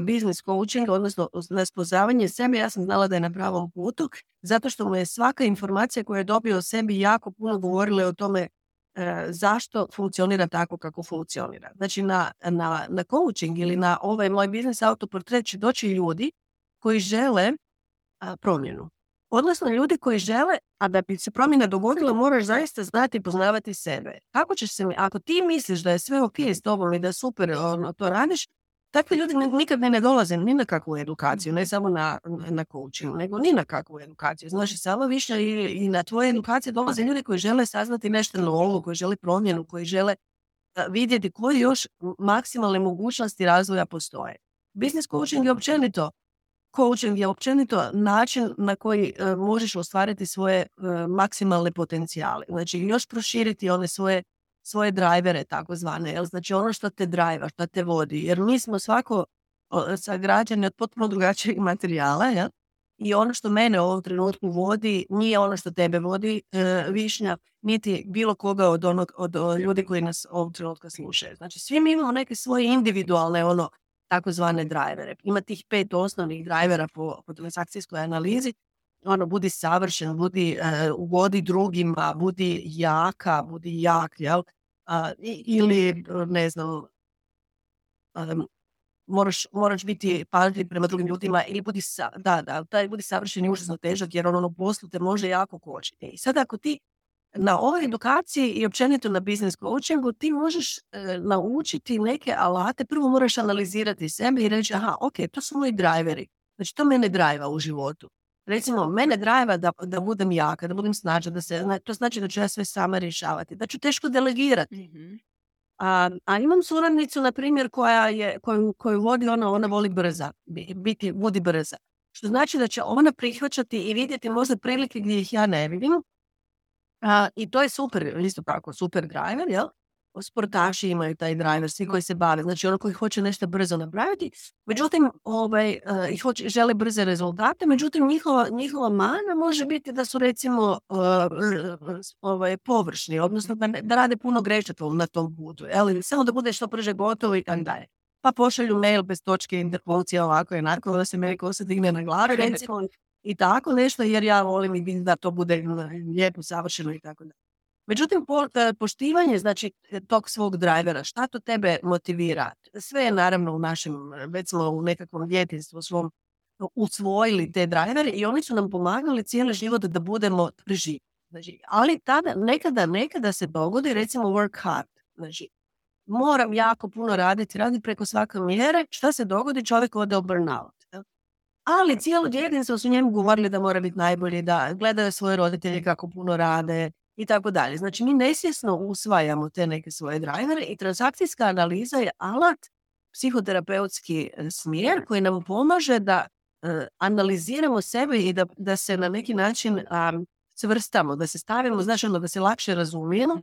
business coaching, odnosno na spoznavanje sebe, ja sam znala da je na pravom putu, zato što mu je svaka informacija koju je dobio o sebi jako puno govorila o tome E, zašto funkcionira tako kako funkcionira. Znači na, na, na coaching ili na ovaj moj biznis autoportret će doći ljudi koji žele promjenu. Odnosno ljudi koji žele, a da bi se promjena dogodila moraš zaista znati i poznavati sebe. Kako ćeš se, ako ti misliš da je sve ok s tobom i da super ono, to radiš, Takvi ljudi nikad ne, dolaze ni na kakvu edukaciju, ne samo na, na coaching, nego ni na kakvu edukaciju. Znači, samo više i, i na tvoje edukacije dolaze ljudi koji žele saznati nešto novo, koji žele promjenu, koji žele vidjeti koje još maksimalne mogućnosti razvoja postoje. Business coaching je općenito coaching je općenito način na koji e, možeš ostvariti svoje e, maksimalne potencijale. Znači, još proširiti one svoje svoje drajvere takozvane, jel? znači ono što te drajva, što te vodi, jer mi smo svako sagrađeni od potpuno drugačijeg materijala, jel? i ono što mene u ovom trenutku vodi nije ono što tebe vodi e, višnja, niti bilo koga od, onog, od, ljudi koji nas ovog trenutka slušaju. Znači svi mi imamo neke svoje individualne ono takozvane drajvere. Ima tih pet osnovnih drajvera po, po transakcijskoj analizi ono, budi savršen, budi, uh, ugodi drugima, budi jaka, budi jak, jel? ili, ne znam, um, moraš, moraš biti pažljiv prema drugim ljudima ili budi, sa, da, da, taj budi savršen i užasno težak jer on ono poslu te može jako kočiti. I sad ako ti na ovoj edukaciji i općenito na business coachingu ti možeš e, naučiti neke alate. Prvo moraš analizirati sebe i reći, aha, ok, to su moji driveri. Znači, to mene drajva u životu. Recimo, mene drajva da, da budem jaka, da budem snažna, da se, to znači da ću ja sve sama rješavati, da ću teško delegirati. Mhm. A, a imam suradnicu, na primjer, koja je, koju, koju vodi ona, ona voli brza, biti, vodi brza. Što znači da će ona prihvaćati i vidjeti možda prilike gdje ih ja ne vidim, a, I to je super, isto tako, super driver, jel? Sportaši imaju taj driver, svi koji se bave, znači ono koji hoće nešto brzo napraviti, međutim, ovaj, uh, hoće, žele brze rezultate, međutim, njihova, njihova mana može biti da su recimo uh, ovaj, površni, odnosno da, da rade puno grešaka na tom putu, jel? samo da bude što brže gotovo i tako dalje. Pa pošalju mail bez točke interpunkcije ovako i onako, da se meni kosa digne na glavi, recimo, i tako nešto, jer ja volim i da to bude lijepo, savršeno i tako da. Međutim, po, e, poštivanje znači, tog svog drajvera, šta to tebe motivira? Sve je naravno u našem, već smo u nekakvom djetinstvu svom usvojili te drajvere i oni su nam pomagali cijeli život da budemo brži. Znači, ali tada, nekada, nekada se dogodi, recimo work hard. Znači, moram jako puno raditi, raditi preko svake mjere. Šta se dogodi? Čovjek ode u burnout ali cijelo djetinstvo su njemu govorili da mora biti najbolji, da gledaju svoje roditelje kako puno rade i tako dalje. Znači mi nesvjesno usvajamo te neke svoje drajvere i transakcijska analiza je alat, psihoterapeutski e, smjer koji nam pomaže da e, analiziramo sebe i da, da se na neki način svrstamo, da se stavimo, znači da se lakše razumijemo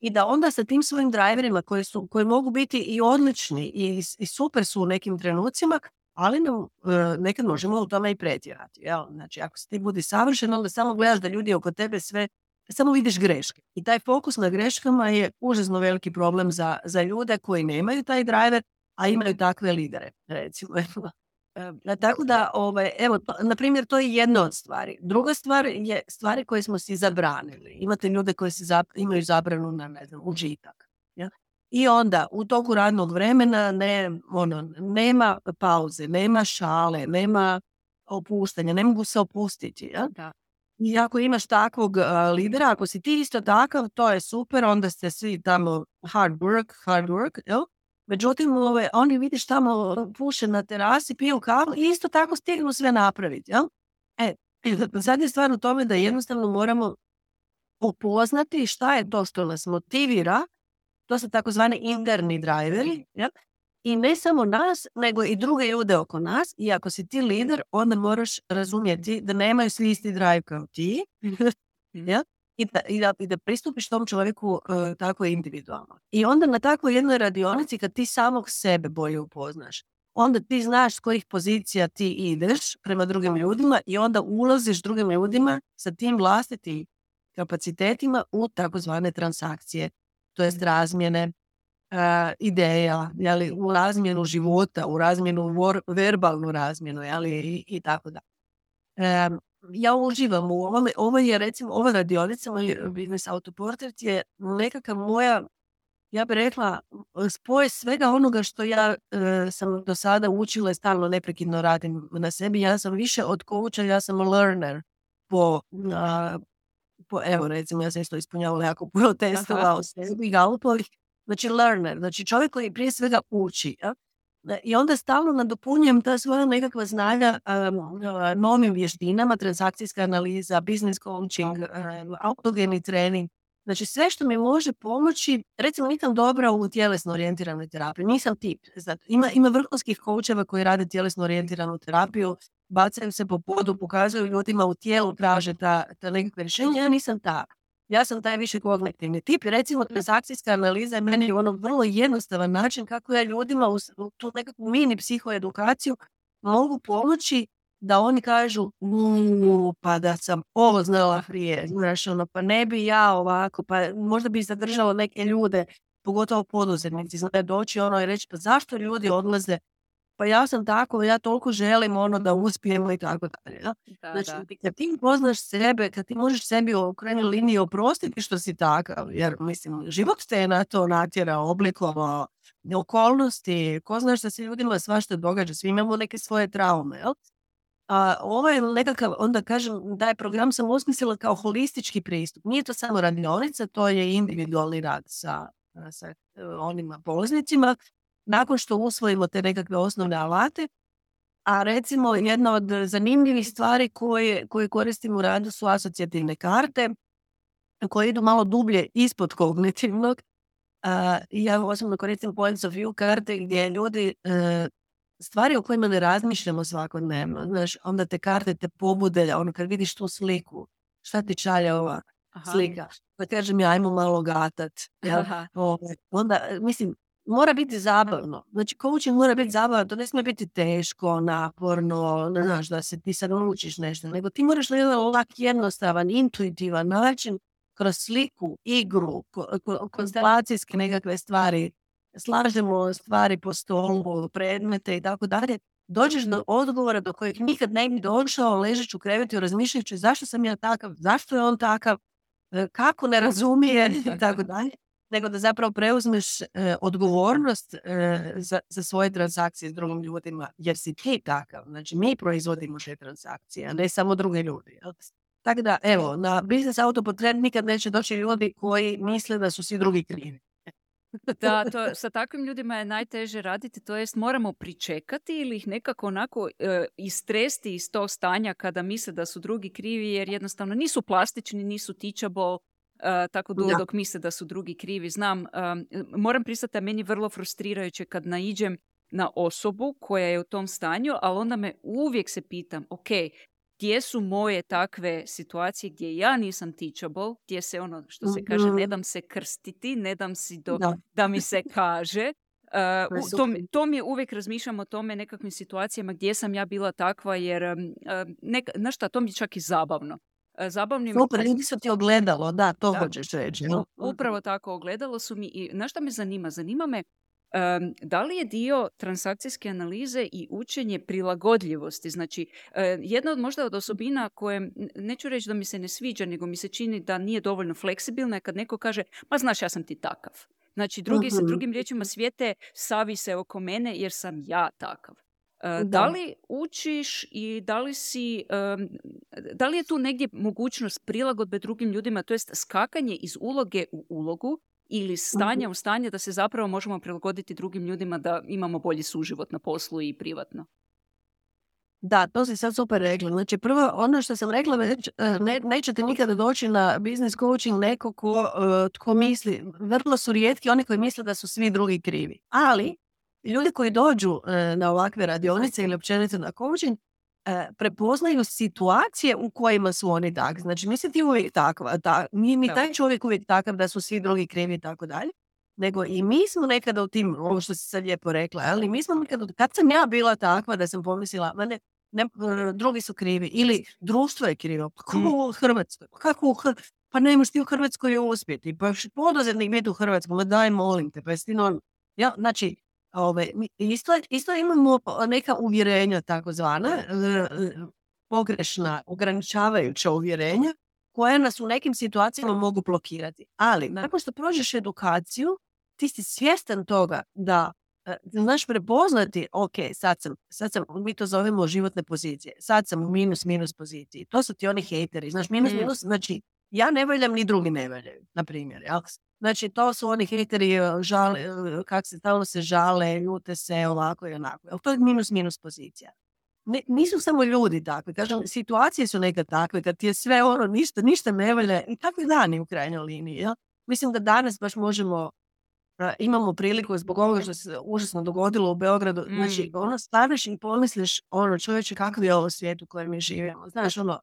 i da onda sa tim svojim driverima koji, su, koji mogu biti i odlični i, i super su u nekim trenucima, ali nam, e, nekad možemo u tome i pretjerati. Jel? Znači, ako se ti budi savršen, onda samo gledaš da ljudi oko tebe sve, samo vidiš greške. I taj fokus na greškama je užasno veliki problem za, za ljude koji nemaju taj driver, a imaju takve lidere, recimo. E, tako da, ovaj, evo, na primjer, to je jedna od stvari. Druga stvar je stvari koje smo si zabranili. Imate ljude koji se imaju zabranu na, ne znam, užitak. Ja? I onda u toku radnog vremena ne, ono, nema pauze, nema šale, nema opuštanja, ne mogu se opustiti. Ja? Da. I ako imaš takvog lidera, ako si ti isto takav, to je super, onda ste svi tamo hard work, hard work, jel? Međutim, ove, oni vidiš tamo puše na terasi, piju kavu i isto tako stignu sve napraviti. Jel? E, sad je stvar u tome da jednostavno moramo upoznati šta je to što nas motivira to su takozvani interni driveri. Ja? I ne samo nas, nego i druge ljude oko nas. I ako si ti lider, onda moraš razumjeti da nemaju svi isti drive kao ti. Mhm. ja? I, da, i, da, I da pristupiš tom čovjeku uh, tako individualno. I onda na takvoj jednoj radionici kad ti samog sebe bolje upoznaš, onda ti znaš s kojih pozicija ti ideš prema drugim ljudima i onda ulaziš drugim ljudima sa tim vlastitim kapacitetima u takozvane transakcije to jest razmjene ideja, jeli, u razmjenu života, u razmjenu verbalnu razmjenu jeli, i, i tako da. Um, ja uživam u ovome, ovo je recimo, ova radionica, moj biznis autoportret je nekakav moja, ja bih rekla, spoj svega onoga što ja uh, sam do sada učila i stalno neprekidno radim na sebi. Ja sam više od coacha, ja sam learner po, uh, po, evo recimo ja sam isto ispunjavala jako puno testova o sebi, znači learner, znači čovjek koji prije svega uči. Ja? I onda stalno nadopunjujem ta svoja nekakva znanja um, novim vještinama, transakcijska analiza, business coaching, um, autogeni trening. Znači sve što mi može pomoći, recimo nisam dobra u tjelesno orijentiranoj terapiji, nisam tip. Znači, ima, ima vrhunskih koučeva koji rade tjelesno orijentiranu terapiju, bacaju se po podu, pokazuju ljudima u tijelu, traže ta, ta nekakve rješenja. Ja nisam ta. Ja sam taj više kognitivni tip. Recimo, transakcijska analiza je meni ono vrlo jednostavan način kako ja ljudima u, tu nekakvu mini psihoedukaciju mogu pomoći da oni kažu pa da sam ovo znala prije, znaš, ono, pa ne bi ja ovako, pa možda bi zadržalo neke ljude, pogotovo poduzetnici, znači doći ono i reći, pa zašto ljudi odlaze pa ja sam tako, ja toliko želim ono da uspijemo i tako dalje. Znači, kad ti poznaš sebe, kad ti možeš sebi u krajnjoj liniji oprostiti što si takav, jer mislim, život te je na to natjerao, oblikovao, okolnosti, ko zna što se ljudima svašta događa, svi imamo neke svoje traume, jel? A ovo je nekakav, onda kažem, da je program sam osmislila kao holistički pristup. Nije to samo radionica, to je individualni rad sa, sa e, onima polaznicima. Nakon što usvojimo te nekakve osnovne alate, a recimo jedna od zanimljivih stvari koje, koje koristim u radu su asocijativne karte, koje idu malo dublje ispod kognitivnog. Uh, ja osobno koristim points of view karte gdje ljudi e, stvari o kojima ne razmišljamo svakodnevno. Znaš, onda te karte te pobude, ono kad vidiš tu sliku, šta ti čalja ova slika? Pa kažem ja, ajmo malo gatat. Ovaj, onda, mislim, mora biti zabavno. Znači, coaching mora biti zabavno, to ne smije biti teško, naporno, ne znaš, da se ti sad naučiš nešto, nego ti moraš na jedan lak, jednostavan, intuitivan način kroz sliku, igru, konstelacijske nekakve stvari slažemo stvari po stolu, predmete i tako dalje, dođeš do odgovora do kojeg nikad ne bi došao ležeći u krevetu razmišljajući zašto sam ja takav, zašto je on takav, e, kako ne razumije i tako dalje, nego da zapravo preuzmeš e, odgovornost e, za, za svoje transakcije s drugim ljudima, jer si ti takav. Znači, mi proizvodimo te transakcije, a ne samo druge ljudi. Tako da, evo, na Business Autoportret nikad neće doći ljudi koji misle da su svi drugi krivi. Da, to, sa takvim ljudima je najteže raditi, to jest moramo pričekati ili ih nekako onako e, istresti iz tog stanja kada misle da su drugi krivi jer jednostavno nisu plastični, nisu teachable, e, tako dugo dok misle da su drugi krivi. Znam, e, moram pristati da meni vrlo frustrirajuće kad naiđem na osobu koja je u tom stanju, ali onda me uvijek se pitam, ok, gdje su moje takve situacije gdje ja nisam teachable, gdje se ono što se kaže ne mhm. dam se krstiti, ne dam si do, da. mi se kaže. Uh, to, to mi uvijek razmišljam o tome nekakvim situacijama gdje sam ja bila takva jer uh, neka, znaš šta, to mi je čak i zabavno. Zabavnim... Super, ljudi su ti ogledalo, da, to hoćeš reći. Upravo tako, ogledalo su mi i znaš šta me zanima? Zanima me da li je dio transakcijske analize i učenje prilagodljivosti? Znači, jedna od možda od osobina koje, neću reći da mi se ne sviđa, nego mi se čini da nije dovoljno fleksibilna je kad neko kaže, ma znaš, ja sam ti takav. Znači, drugi, uh drugim riječima svijete savi se oko mene jer sam ja takav. Da. li učiš i da li si, da li je tu negdje mogućnost prilagodbe drugim ljudima, to jest skakanje iz uloge u ulogu, ili stanja u stanje da se zapravo možemo prilagoditi drugim ljudima da imamo bolji suživot na poslu i privatno. Da, to si sad super rekla. Znači, prvo, ono što sam rekla, već, e, ne, nećete nikada doći na business coaching neko ko, e, tko misli, vrlo su rijetki oni koji misle da su svi drugi krivi. Ali, ljudi koji dođu e, na ovakve radionice ili općenito na coaching, E, prepoznaju situacije u kojima su oni takvi. Znači, nisi ti uvijek takva, ta, nije mi taj čovjek uvijek takav da su svi drugi krivi i tako dalje, nego i mi smo nekada u tim, ovo što si sad lijepo rekla, ali mi smo nekada, kad sam ja bila takva da sam pomislila, ma ne, ne, drugi su krivi ili društvo je krivo, pa kako mm. u Hrvatskoj, pa kako u Hrvatskoj, pa ne možeš ti u Hrvatskoj uspjeti, pa poduzetnik biti u Hrvatskoj, ma daj molim te, pa jesi ja, znači, Ove, isto, isto imamo neka uvjerenja takozvana, pogrešna, ograničavajuća uvjerenja koja nas u nekim situacijama mogu blokirati. Ali, nakon što prođeš edukaciju, ti si svjestan toga da e, znaš prepoznati, ok, sad sam, sad sam, mi to zovemo životne pozicije, sad sam u minus, minus poziciji. To su ti oni hejteri, znaš, minus, mm. minus, znači ja ne valjam, ni drugi ne valjaju, na primjer. Jel? Znači, to su oni hiteri, e, žale, e, kak se stalno se žale, ljute se ovako i onako. To je minus minus pozicija. nisu samo ljudi takvi, kažem, situacije su neka takve, kad ti je sve ono, ništa, ništa ne valja, i takvi dani u krajnjoj liniji. Ja? Mislim da danas baš možemo, imamo priliku zbog ovoga što se užasno dogodilo u Beogradu, znači, mm. ono, stavljaš i pomisliš, ono, čovječe, kakav je ovo svijet u kojem mi živimo. Znaš, ono,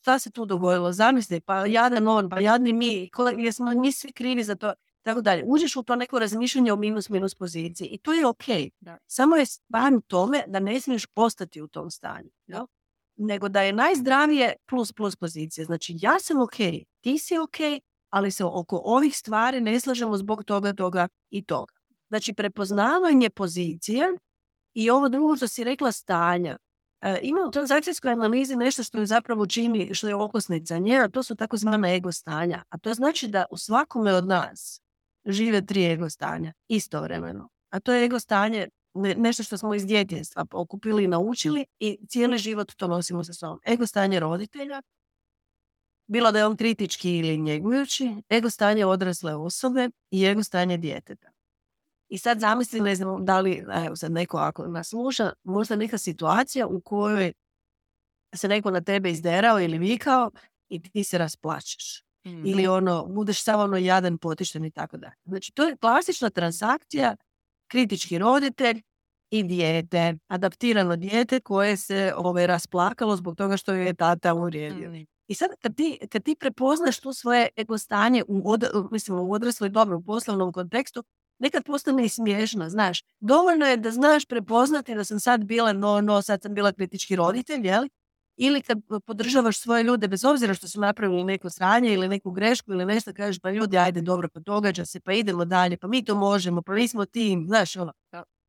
šta se tu dogodilo, zamisli, pa jadan on, pa jadni mi, jesmo mi svi krivi za to, tako dalje. Uđeš u to neko razmišljanje o minus minus poziciji i to je ok. Samo je stvar u tome da ne smiješ postati u tom stanju. Nego da je najzdravije plus plus pozicija. Znači ja sam ok, ti si ok, ali se oko ovih stvari ne slažemo zbog toga, toga i toga. Znači prepoznavanje pozicije I ovo drugo što si rekla stanja. E, ima u transakcijskoj analizi nešto što je zapravo čini, što je okosnica njena, to su takozvana ego stanja. A to znači da u svakome od nas žive tri ego stanja istovremeno. A to je ego stanje nešto što smo iz djetinjstva pokupili i naučili i cijeli život to nosimo sa sobom. Ego stanje roditelja, bilo da je on kritički ili njegujući, ego stanje odrasle osobe i ego stanje djeteta. I sad zamisli, ne znam, da li, evo sad neko ako nas sluša, možda neka situacija u kojoj se neko na tebe izderao ili vikao i ti se rasplačeš. Ili mhm. ono, budeš samo ono jadan, potišten i tako dalje. Znači, to je klasična transakcija, kritički roditelj i dijete, adaptirano dijete koje se ove, ovaj, rasplakalo zbog toga što je tata urijedio. Mm. I sad kad ti, kad ti prepoznaš to svoje ego stanje u, od, mislim, u odrasloj dobro, u poslovnom kontekstu, nekad postane i smiješno, znaš. Dovoljno je da znaš prepoznati da sam sad bila no, no, sad sam bila kritički roditelj, jel? Ili kad podržavaš svoje ljude, bez obzira što su napravili neko sranje ili neku grešku ili nešto, kažeš pa ljudi, ajde, dobro, pa događa se, pa idemo dalje, pa mi to možemo, pa mi smo tim, znaš, ono.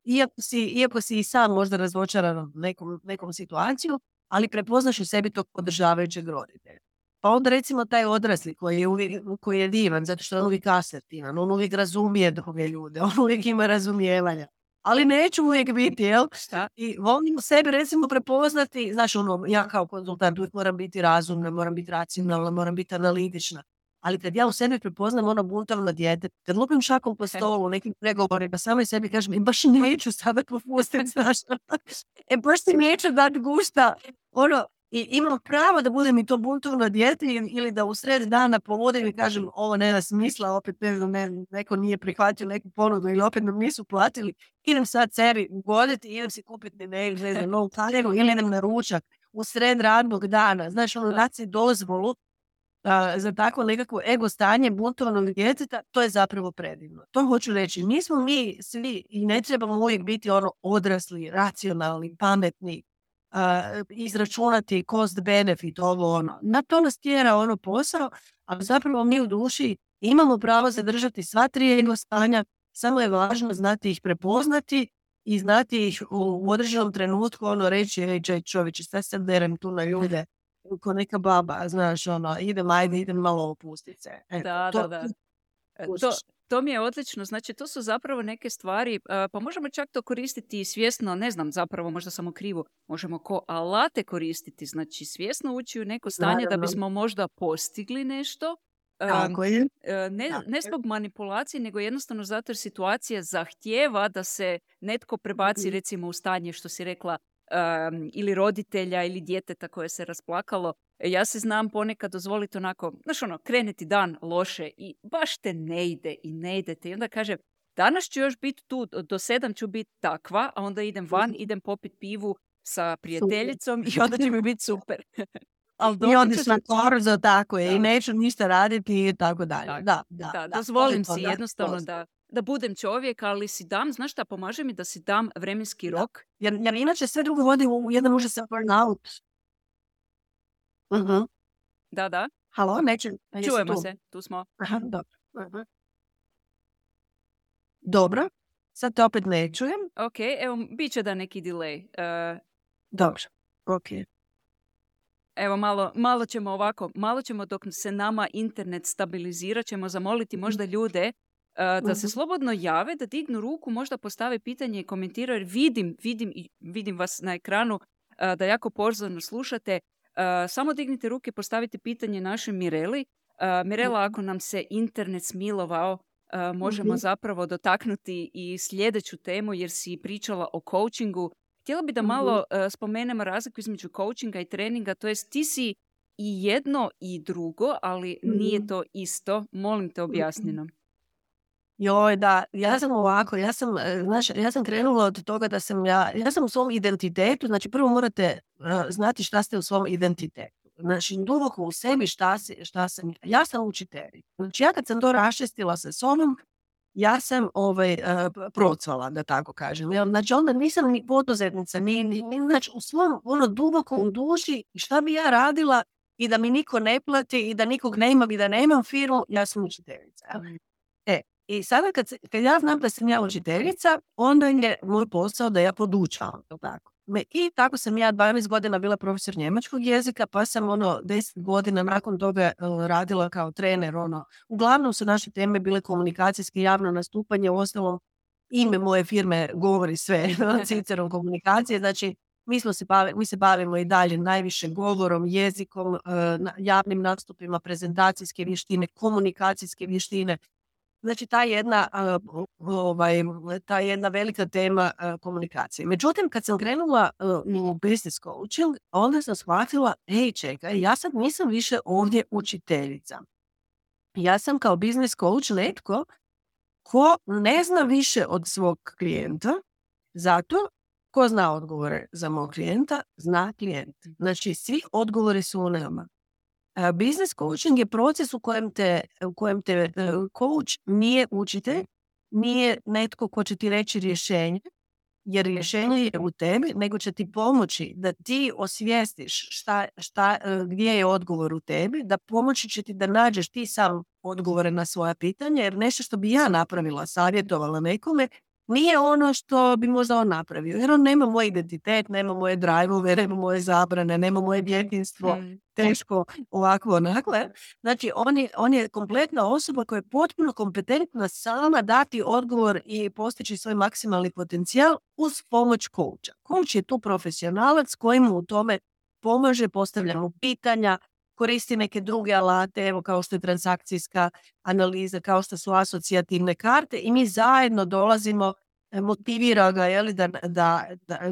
Iako si, iako si i sam možda razočaran nekom, nekom situaciju, ali prepoznaš u sebi tog podržavajućeg roditelja. Pa onda recimo taj odrasli koji je, uvijek, koji je divan, zato što on uvijek asertivan, on uvijek razumije druge ljude, on uvijek ima razumijevanja. Ali neću uvijek biti, jel? Šta? I volim sebi recimo prepoznati, znaš ono, ja kao konzultant uvijek moram biti razumna, moram biti racionalna, moram biti analitična. Ali kad ja u sebi prepoznam ono buntovno dijete, kad lupim šakom po stolu, nekim pregovorima, samo i sebi kažem, e, baš neću sada popustiti, znaš, e, baš ti neću dati gusta, ono, i imam pravo da budem i to buntovno dijete ili da u sred dana povodim i kažem ovo nema smisla, opet ne, neko nije prihvatio neku ponudu ili opet nam nisu platili, idem sad sebi ugoditi, idem si kupiti ne, ne znam, novu kaljeru ili idem na ručak u sred radnog dana. Znaš, ono, dati si dozvolu za takvo nekakvo ego stanje buntovnog djeteta, to je zapravo predivno. To hoću reći. Nismo mi svi i ne trebamo uvijek biti ono odrasli, racionalni, pametni, izračunati cost benefit, ovo ono. Na to nas tjera ono posao, ali zapravo mi u duši imamo pravo zadržati sva tri ego stanja, samo je važno znati ih prepoznati i znati ih u određenom trenutku ono reći, ej čovječe, sad se derem tu na ljude, ko neka baba, znaš, ono, idem, ajde, idem malo opustit se. da, da, da. E, to, to mi je odlično. Znači, to su zapravo neke stvari, pa možemo čak to koristiti svjesno, ne znam, zapravo možda samo krivo, možemo ko alate koristiti, znači svjesno ući u neko stanje da bismo možda postigli nešto, Tako je. Ne, ne zbog manipulacije, nego jednostavno zato jer situacija zahtjeva da se netko prebaci mhm. recimo u stanje što si rekla ili roditelja ili djeteta koje se rasplakalo. Ja se znam ponekad dozvoliti onako, znaš ono, kreneti dan loše i baš te ne ide i ne idete. I onda kažem, danas ću još biti tu, do sedam ću biti takva, a onda idem van, mhm. idem popit pivu sa prijateljicom i onda će mi biti super. Ali I odiš na korzo, tako je, i neću ništa raditi i tako dalje. Da, da, da, da, dozvolim si jednostavno da, da budem čovjek, ali si dam, znaš šta, pomaže mi da si dam vremenski rok. Jer, jer inače sve drugo vodi u jedan užasan burnout. Uh-huh. Da, da. Halo, neće. Čujemo se, tu smo. Aha, dobro. Uh-huh. Dobro, sad te opet ne čujem. Ok, evo, bit će da neki delay. Uh, dobro, ok. Evo malo, malo ćemo ovako, malo ćemo dok se nama internet stabilizira, ćemo zamoliti možda ljude da se mhm. slobodno jave, da dignu ruku, možda postave pitanje i komentiraju, jer vidim, vidim, vidim vas na ekranu da jako pozorno slušate. Samo dignite ruke, postavite pitanje našoj Mireli. Mirela, ako nam se internet smilovao, možemo zapravo dotaknuti i sljedeću temu jer si pričala o coachingu. Htjela bi da malo spomenemo razliku između coachinga i treninga, to jest ti si i jedno i drugo, ali nije to isto. Molim te objasnjeno. Joj, da, ja sam ovako, ja sam, e, znaš, ja sam krenula od toga da sam ja, ja sam u svom identitetu, znači prvo morate uh, znati šta ste u svom identitetu. Znači, duboko u sebi šta, si, šta sam, ja sam učitelj. Znači, ja kad sam to raščestila sa sobom, ja sam ovaj, uh, procvala, da tako kažem. Ja, znači, onda nisam ni poduzetnica, ni, ni, ni, znači, u svom, ono, duboko u duši, šta bi ja radila i da mi niko ne plati i da nikog ne imam i da nemam firmu, ja sam učiteljica. I sada kad, kad ja znam da sam ja učiteljica, onda je moj posao da ja podučavam. Tako. I tako sam ja 12 godina bila profesor njemačkog jezika, pa sam ono 10 godina nakon toga e, radila kao trener. Ono. Uglavnom su naše teme bile komunikacijske javno nastupanje, u ostalom ime moje firme govori sve, cicerom komunikacije, znači mi, smo se mi se bavimo i dalje najviše govorom, jezikom, e, javnim nastupima, prezentacijske vještine, komunikacijske vještine, Znači, ta jedna, ovaj, ta jedna velika tema komunikacije. Međutim, kad sam krenula u business coaching, onda sam shvatila, ej, čekaj, ja sad nisam više ovdje učiteljica. Ja sam kao business coach netko ko ne zna više od svog klijenta, zato ko zna odgovore za mog klijenta, zna klijent. Znači, svi odgovori su u nama. Business coaching je proces u kojem te, u kojem te e, coach nije učitelj, nije netko ko će ti reći rješenje, jer rješenje je u tebi, nego će ti pomoći da ti osvijestiš šta, šta, e, gdje je odgovor u tebi, da pomoći će ti da nađeš ti sam odgovore na svoja pitanja, jer nešto što bi ja napravila, savjetovala nekome, nije ono što bi možda on napravio. Jer on nema moj identitet, nema moje drajvove, nema moje zabrane, nema moje djetinstvo, mm. teško ovako onako. Znači, on je, on je kompletna osoba koja je potpuno kompetentna sama dati odgovor i postići svoj maksimalni potencijal uz pomoć coacha. Coach je tu profesionalac koji mu u tome pomaže, postavlja mu pitanja, koristi neke druge alate, evo kao što je transakcijska analiza, kao što su asocijativne karte i mi zajedno dolazimo, e, motivira ga je da, da,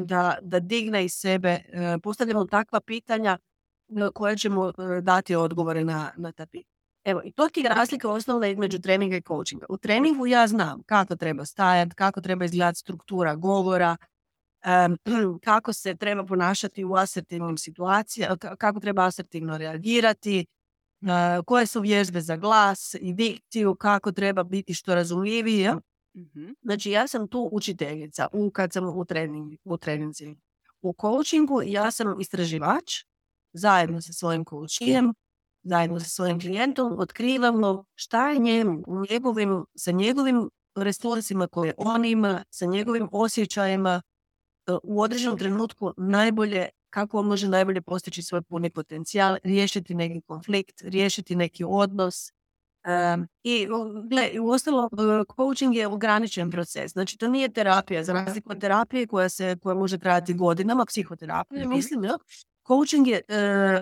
da, da, digne iz sebe, e, postavljamo takva pitanja e, koje ćemo dati odgovore na, na ta pitanja. Evo, i to ti je razlika osnovna između treninga i coachinga. U treningu ja znam kako treba stajati, kako treba izgledati struktura govora, kako se treba ponašati u asertivnim situacijama, kako treba asertivno reagirati, koje su vježbe za glas i dikciju, kako treba biti što razumljiviji. mm Znači ja sam tu učiteljica u, kad sam u, trening, u treninzi. U coachingu ja sam istraživač zajedno sa svojim coachijem, zajedno sa svojim klijentom otkrivamo šta je njemu, njegovim, sa njegovim resursima koje on ima, sa njegovim osjećajima, E, u određenom trenutku najbolje, kako on može najbolje postići svoj puni potencijal, riješiti neki konflikt, riješiti neki odnos. I gle, u ostalom, e, coaching je ograničen proces. Znači, to nije terapija, za razliku od terapije koja, se, koja može trajati godinama, psihoterapija, mhm. mislim, ja? Coaching, je,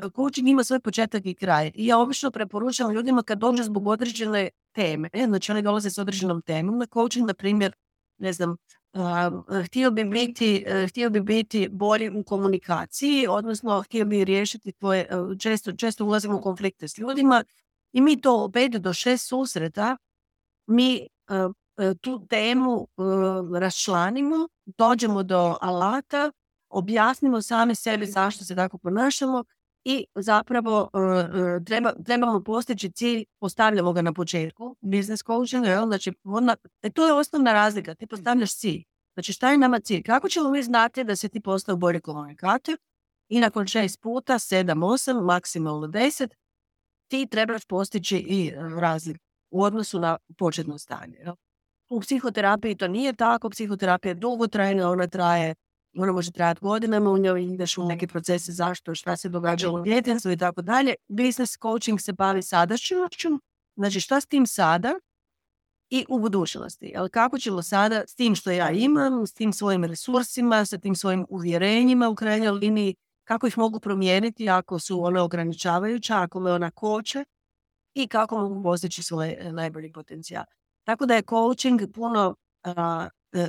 uh, coaching ima svoj početak i kraj. I ja obično preporučam ljudima kad dođe zbog određene teme, znači oni dolaze s određenom temom, na coaching, na primjer, ne znam, htio bi biti, e, htio bi biti bolji u komunikaciji, odnosno htio bi riješiti tvoje, e, često, često ulazimo u konflikte s ljudima i mi to pet do šest susreta, mi e, tu temu raščlanimo, dođemo do alata, objasnimo sami sebi zašto se tako ponašamo i zapravo uh, treba, trebamo postići cilj, postavljamo ga na početku, business coaching, znači ona, e, to je osnovna razlika, ti postavljaš cilj. Znači šta je nama cilj? Kako ćemo mi znati da se ti postao bolji komunikator i nakon šest puta, sedam, osam, maksimalno deset, ti trebaš postići i razliku u odnosu na početno stanje. U psihoterapiji to nije tako, psihoterapija je dugotrajna, ona traje ona može trajati godinama, u njoj ideš u neke procese zašto, šta se događalo u djetinstvu i tako dalje. Business coaching se bavi sadašnjošću, znači šta s tim sada i u budućnosti. Ali kako ćemo sada s tim što ja imam, s tim svojim resursima, sa tim svojim uvjerenjima u krajnjoj liniji, kako ih mogu promijeniti ako su one ograničavajuća, ako me ona koče i kako mogu postići svoj e, najbolji potencijal. Tako da je coaching puno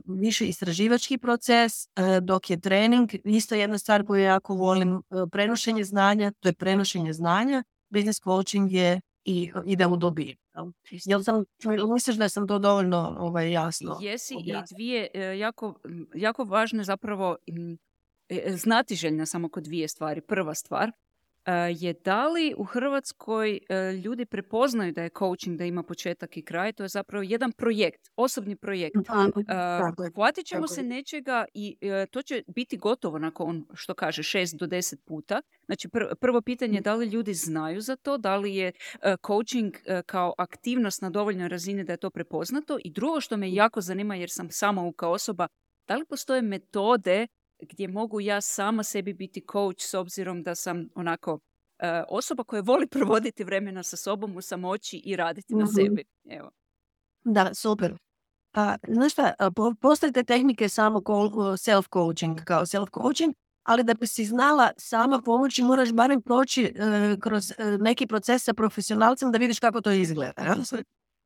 više istraživački proces, e, dok je trening isto jedna stvar koju jako volim, e, prenošenje znanja, to je prenošenje znanja, business coaching je i ide u dobi. Jel sam, misliš da sam to dovoljno ovaj, jasno? Jesi i dvije jako, jako važne zapravo znati željna samo kod dvije stvari. Prva stvar, je da li u Hrvatskoj ljudi prepoznaju da je coaching, da ima početak i kraj, to je zapravo jedan projekt, osobni projekt. Hvatit ćemo se nečega i to će biti gotovo nakon, što kaže, šest do deset puta. Znači, prvo pitanje je da li ljudi znaju za to, da li je coaching kao aktivnost na dovoljnoj razini da je to prepoznato i drugo što me jako zanima jer sam sama kao osoba, da li postoje metode gdje mogu ja sama sebi biti coach s obzirom da sam onako e, osoba koja voli provoditi vremena sa sobom u samoći i raditi na mhm. sebi. Evo. Da, super. Pa, znaš šta, postoje te tehnike samo self-coaching, kao self-coaching, ali da bi si znala sama pomoći moraš barem proći e, kroz e, neki proces sa profesionalcem da vidiš kako to izgleda.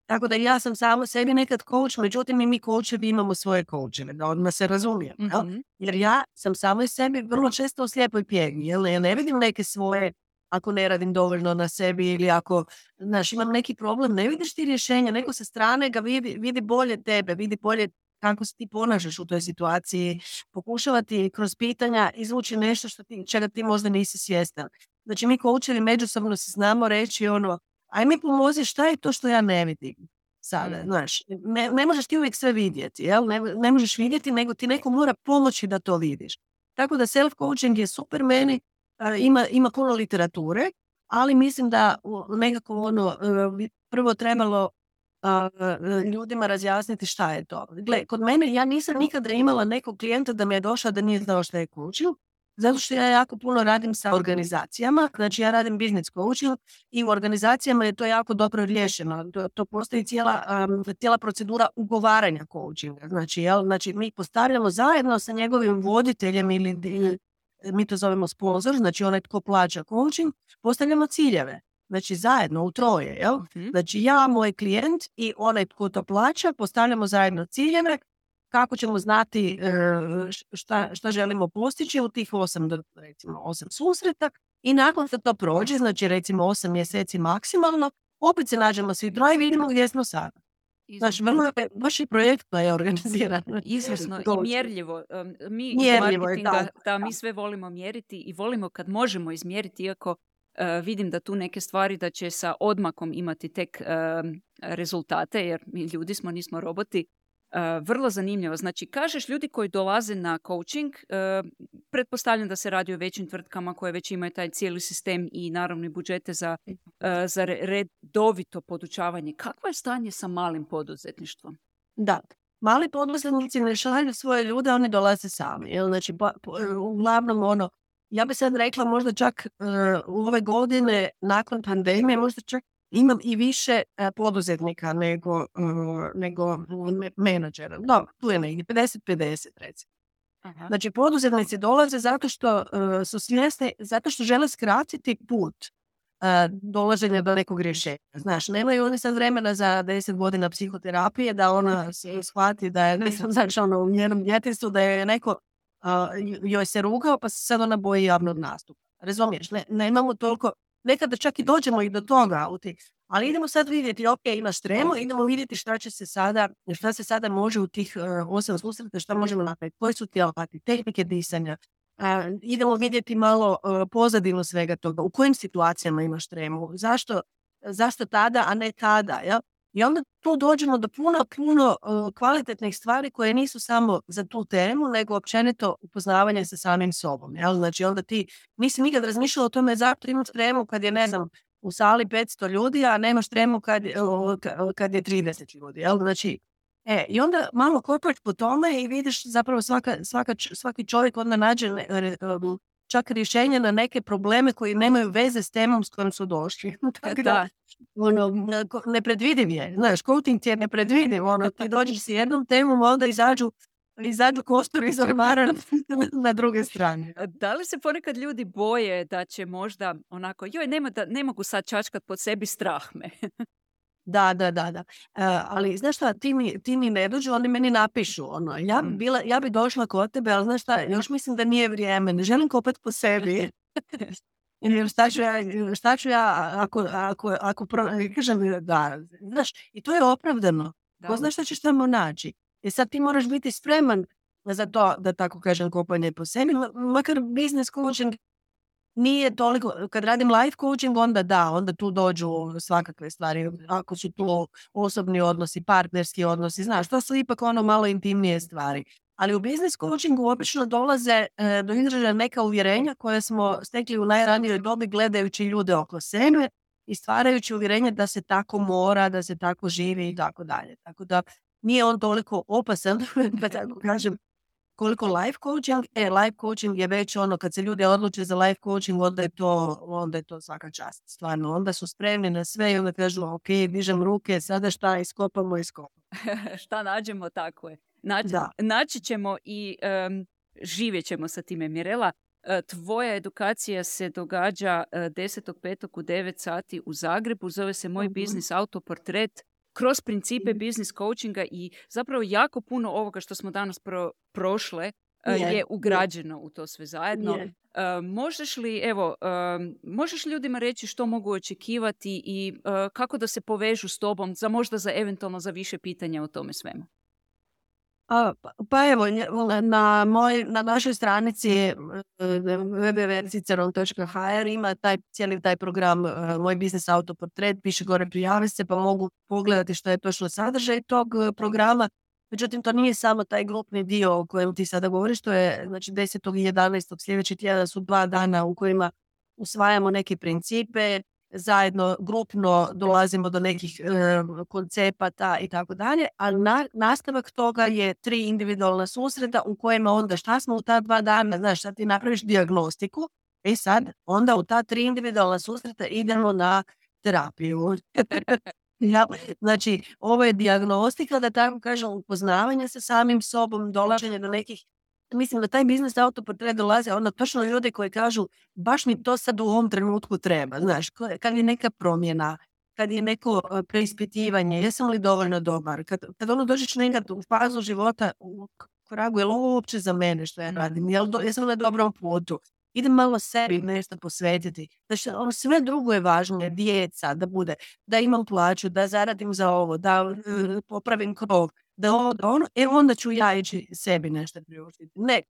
Tako da ja sam samo sebi nekad coach, međutim i mi coachevi imamo svoje coacheve, da odmah se razumijem. mm Jer ja sam samo sebi vrlo često u slijepoj pjegi. Jel? Ja ne vidim neke svoje, ako ne radim dovoljno na sebi ili ako znaš, imam neki problem, ne vidiš ti rješenja, neko sa strane ga vidi, vidi bolje tebe, vidi bolje kako se ti ponašaš u toj situaciji, pokušavati kroz pitanja izvući nešto što ti, čega ti možda nisi svjestan. Znači mi coachevi međusobno se znamo reći ono, aj mi pomozi šta je to što ja ne vidim sada, mm. znaš, ne, ne, možeš ti uvijek sve vidjeti, jel? Ne, ne možeš vidjeti, nego ti neko mora pomoći da to vidiš. Tako da self-coaching je super meni, ima, ima puno literature, ali mislim da nekako ono, e, prvo trebalo ljudima razjasniti šta je to. Gle, kod mene ja nisam nikada imala nekog klijenta da mi je došao da nije znao šta je coaching, zato što ja jako puno radim sa organizacijama, znači ja radim business coaching i u organizacijama je to jako dobro riješeno. To, to postoji cijela, cijela procedura ugovaranja coachinga. Znači, jel, znači mi postavljamo zajedno sa njegovim voditeljem ili, mi to zovemo sponsor, znači onaj tko plaća coaching, postavljamo ciljeve. Znači zajedno u troje, jel? Mhm. Znači ja, moj klijent i onaj tko to plaća, postavljamo zajedno ciljeve kako ćemo znati e, šta, šta želimo postići u tih osam, recimo, osam susreta i nakon što to prođe, znači recimo osam mjeseci maksimalno, opet se nađemo svi troje i vidimo gdje smo sada. Znači, vrlo je, baš i projektno je organizirano. Izvrsno i mjerljivo. Mi mjerljivo je, da, da, mi sve volimo mjeriti i volimo kad možemo izmjeriti, iako e, vidim da tu neke stvari da će sa odmakom imati tek rezultate, jer mi ljudi smo, nismo roboti, vrlo zanimljivo. Znači, kažeš ljudi koji dolaze na coaching, uh, pretpostavljam da se radi o većim tvrtkama koje već imaju taj cijeli sistem i naravno i budžete za, uh, za redovito podučavanje. Kakvo je stanje sa malim poduzetništvom? Da, mali poduzetnici ne šalju svoje ljude, oni dolaze sami. Jel? Znači, pa, uglavnom ono, ja bih sad rekla možda čak u ove godine nakon pandemije, možda čak imam i više e, poduzetnika nego, e, nego menadžera. No, tu je negdje 50-50 recimo. Aha. Znači, poduzetnici dolaze zato što uh, su svjesni, zato što žele skratiti put uh, dolaženja do nekog rješenja. Znaš, nemaju oni sad vremena za 10 godina psihoterapije da ona se shvati da je, ne znam, znači ono, u njenom djetinstvu da je neko joj se rugao pa se sad ona boji javnog nastupa. Razumiješ, ne, nemamo toliko nekada čak i dođemo i do toga, ali idemo sad vidjeti, ok, imaš tremu, idemo vidjeti šta će se sada, šta se sada može u tih uh, osam susreta, šta možemo napraviti, koji su ti alati, tehnike disanja, idemo vidjeti malo uh, pozadinu svega toga, u kojim situacijama imaš tremu, zašto, zašto tada, a ne tada, ja? I onda tu dođemo do puno, puno kvalitetnih stvari koje nisu samo za tu temu, nego općenito upoznavanje sa samim sobom. Jel? Znači onda ti nisi nikad razmišljala o tome zašto imaš tremu kad je, ne znam, u sali 500 ljudi, a nemaš tremu kad, kad je 30 ljudi. Jel? Znači, e, I onda malo kopaš po tome i vidiš zapravo svaka, svaka, svaki čovjek onda nađe čak rješenje na neke probleme koji nemaju veze s temom s kojom su došli. Da, ono, nepredvidiv je. Znaš, coaching ti je nepredvidiv. Ono, ti dođeš s jednom temom, onda izađu izađu kostur iz ormara na druge strane. Da li se ponekad ljudi boje da će možda onako, joj, nema da, ne mogu sad čačkat pod sebi strah me. Da, da, da, da. E, ali znaš šta, ti mi, ti mi ne dođu, oni meni napišu. Ono. Ja, bi mm. bila, ja bi došla kod tebe, ali znaš šta, još mislim da nije vrijeme. Ne želim kopati po sebi. Šta ću ja, šta ću ja ako, ako, ako pro, kažem da, znaš, i to je opravdano. Da. Ko znaš šta ćeš tamo naći? I sad ti moraš biti spreman za to, da tako kažem, kopanje po sebi, makar biznes coaching nije toliko, kad radim life coaching, onda da, onda tu dođu svakakve stvari. Ako su tu osobni odnosi, partnerski odnosi, znaš, to su ipak ono malo intimnije stvari. Ali u business coachingu obično dolaze e, do izražaja neka uvjerenja koje smo stekli u najranijoj dobi gledajući ljude oko sebe i stvarajući uvjerenje da se tako mora, da se tako živi i tako dalje. Tako da nije on toliko opasan, da tako kažem, koliko life coaching, e, life coaching je već ono, kad se ljudi odluče za life coaching, onda je to, onda je to svaka čast, stvarno. Onda su spremni na sve i onda kažu, ok, dižem ruke, sada šta, iskopamo, iskopamo. šta nađemo, tako je. Naći, naći ćemo i um, živjet ćemo sa time. Mirela, e, tvoja edukacija se događa 10.5. u 9 sati u Zagrebu, zove se Moj uh biznis autoportret kroz principe mhm. business coachinga i zapravo jako puno ovoga što smo danas pro, prošle e, je ugrađeno u to sve zajedno. Uh, možeš li, evo, možeš li ljudima reći što mogu očekivati i kako da se povežu s tobom za možda za eventualno za više pitanja o tome svemu? Pa, pa evo, na, moj, na našoj stranici e, www.ciceron.hr ima taj, cijeli taj program e, Moj biznis autoportret, piše gore prijavi se pa mogu pogledati što je točno sadržaj tog e, programa. Međutim, to nije samo taj grupni dio o kojem ti sada govoriš, to je znači 10. i 11. sljedeći tjedan su dva dana u kojima usvajamo neke principe, zajedno grupno dolazimo do nekih e, koncepata i tako dalje, ali nastavak toga je tri individualna susreta u kojima onda šta smo u ta dva dana, znaš, sad ti napraviš diagnostiku, i sad onda u ta tri individualna susreta idemo na terapiju. ja, znači, ovo je diagnostika, da tako kažem, upoznavanje sa samim sobom, dolaženje do nekih mislim da taj biznis autoportret dolaze onda točno ljudi koji kažu baš mi to sad u ovom trenutku treba. Znaš, kad je neka promjena, kad je neko e, preispitivanje, jesam li dovoljno dobar, kad, kad ono dođeš nekad u fazu života u koragu, je li ovo uopće za mene što ja radim, jel do, jesam na dobrom putu, idem malo sebi nešto posvetiti. Znači, ono sve drugo je važno, djeca, da bude, da imam plaću, da zaradim za ovo, da e, popravim krov, da ovo, da ono, e onda ću ja ići sebi nešto priuštiti. Ne,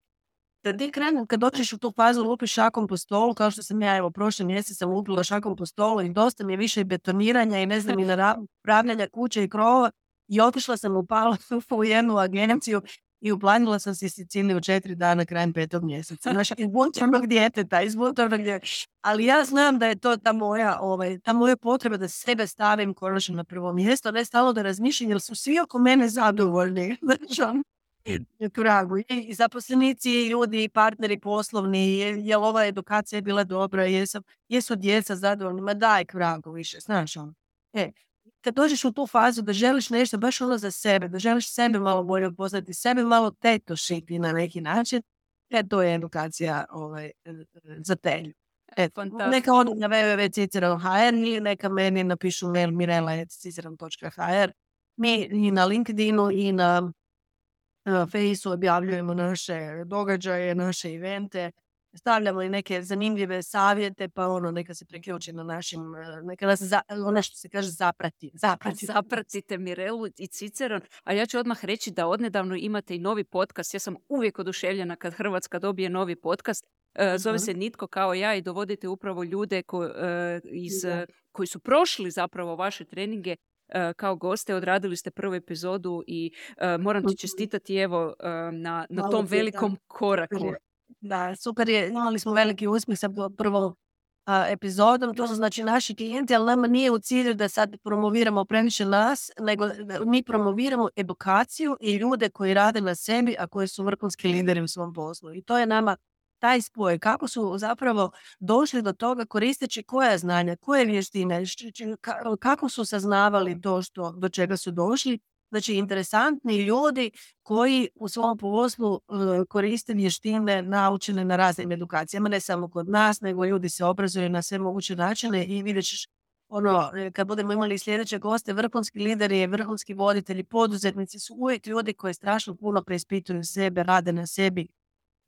kad ti krenem, kad dođeš u tu fazu lupiš šakom po stolu, kao što sam ja, evo, prošli mjesec sam lupila šakom po stolu i dosta mi je više betoniranja i ne znam, i napravljanja kuće i krova i otišla sam upala u jednu agenciju i uplanila sam si Siciliju četiri dana krajem petog mjeseca. Znaš, iz buntovnog djeteta, iz buntovnog djeteta. Ali ja znam da je to ta moja, ovaj, ta moja potreba da sebe stavim konačno na prvo mjesto, ne stalo da razmišljam, jer su svi oko mene zadovoljni. Znači. I zaposlenici, i ljudi, i partneri poslovni, je, je ova edukacija bila dobra, jesam, jesu djeca zadovoljni, ma daj kragu više, znaš on. E, kad dođeš u tu fazu da želiš nešto baš ono za sebe, da želiš sebe malo bolje upoznati, sebe malo tetošiti na neki način, e, to je edukacija ovaj, za telju. E, neka odu na www.ciceron.hr ili neka meni napišu mail mirela.ciceron.hr. Mi i na LinkedInu i na Fejsu objavljujemo naše događaje, naše evente, stavljamo i neke zanimljive savjete, pa ono, neka se priključi na našim, e, neka nas, za, ono što se kaže, zaprati. zaprati. Zapratite Mirelu i Ciceron, a ja ću odmah reći da odnedavno imate i novi podcast. Ja sam uvijek oduševljena kad Hrvatska dobije novi podcast. E, zove se Nitko kao ja i dovodite upravo ljude ko, e, iz, koji su prošli zapravo vaše treninge kao goste, odradili ste prvu epizodu i moram ti čestitati evo na, na tom velikom koraku. Da, super je, imali smo veliki uspjeh sa prvom epizodom, to su znači naši klijenti, ali nama nije u cilju da sad promoviramo previše nas, nego mi promoviramo edukaciju i ljude koji rade na sebi, a koji su vrhunski lideri u svom poslu. I to je nama taj spoj, kako su zapravo došli do toga koristeći koja znanja, koje vještine, kako su saznavali to što, do čega su došli Znači, interesantni ljudi koji u svom poslu e, koriste vještine naučene na raznim edukacijama, ne samo kod nas, nego ljudi se obrazuju na sve moguće načine i vidjet ćeš ono, e, kad budemo imali sljedeće goste, vrhunski lideri, vrhunski voditelji, poduzetnici su uvijek ljudi koji strašno puno preispituju sebe, rade na sebi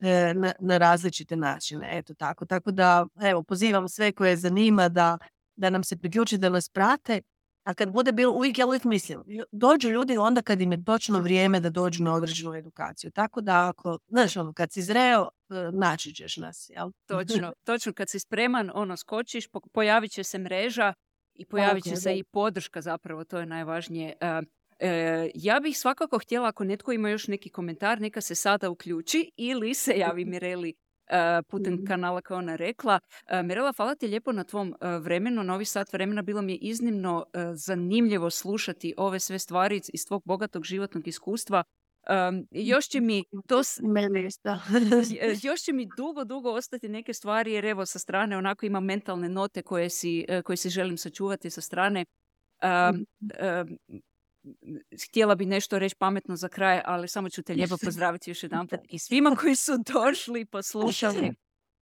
e, na, različite načine. Eto tako. Tako da, evo, pozivam sve koje zanima da, da nam se priključi, da nas prate A kad bude bilo, uvijek ja uvijek mislim, dođu ljudi onda kad im je točno vrijeme da dođu na određenu edukaciju. Tako da ako, znaš, ono, kad si zreo, e, naći ćeš nas, jel? Točno, točno. Kad si spreman, ono, skočiš, pojavit će se mreža i pojavit će se i podrška zapravo, to je najvažnije. E, e, ja bih svakako htjela, ako netko ima još neki komentar, neka se sada uključi ili se javi Mireli putem mhm. kanala kao ona rekla. E, Mirela, hvala ti lijepo na tvom e, vremenu, novi sat vremena. Bilo mi je iznimno zanimljivo slušati ove sve stvari iz tvog bogatog životnog iskustva. još će mi to još će mi dugo, dugo ostati neke stvari jer evo sa strane onako imam mentalne note koje si, koje si želim sačuvati sa strane. Mhm htjela bi nešto reći pametno za kraj, ali samo ću te lijepo pozdraviti još jedan i svima koji su došli i poslušali.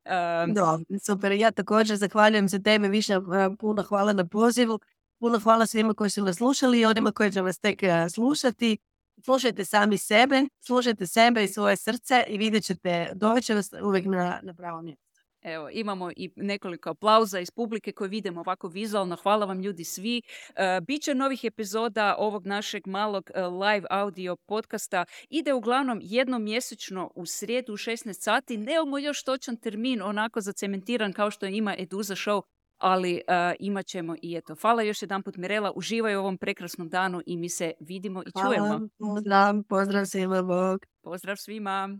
Um, super. Ja također zahvaljujem se teme više. Puno hvala na pozivu. Puno hvala svima koji su nas slušali i onima koji će vas tek e, slušati. Slušajte sami sebe, slušajte sebe i svoje srce i vidjet ćete, doveće vas uvijek na, na pravo mjesto. Evo, imamo i nekoliko aplauza iz publike koje vidimo ovako vizualno. Hvala vam ljudi svi. E, Biće novih epizoda ovog našeg malog e, live audio podcasta. Ide uglavnom jednom mjesečno u srijedu u 16 sati. Nemamo još točan termin onako zacementiran kao što ima Eduza Show, ali uh, imat ćemo i eto. Hvala još jedan put Mirela, uživaj u ovom prekrasnom danu i mi se vidimo i čujemo. Hvala, pozdrav, pozdrav svima, Pozdrav svima.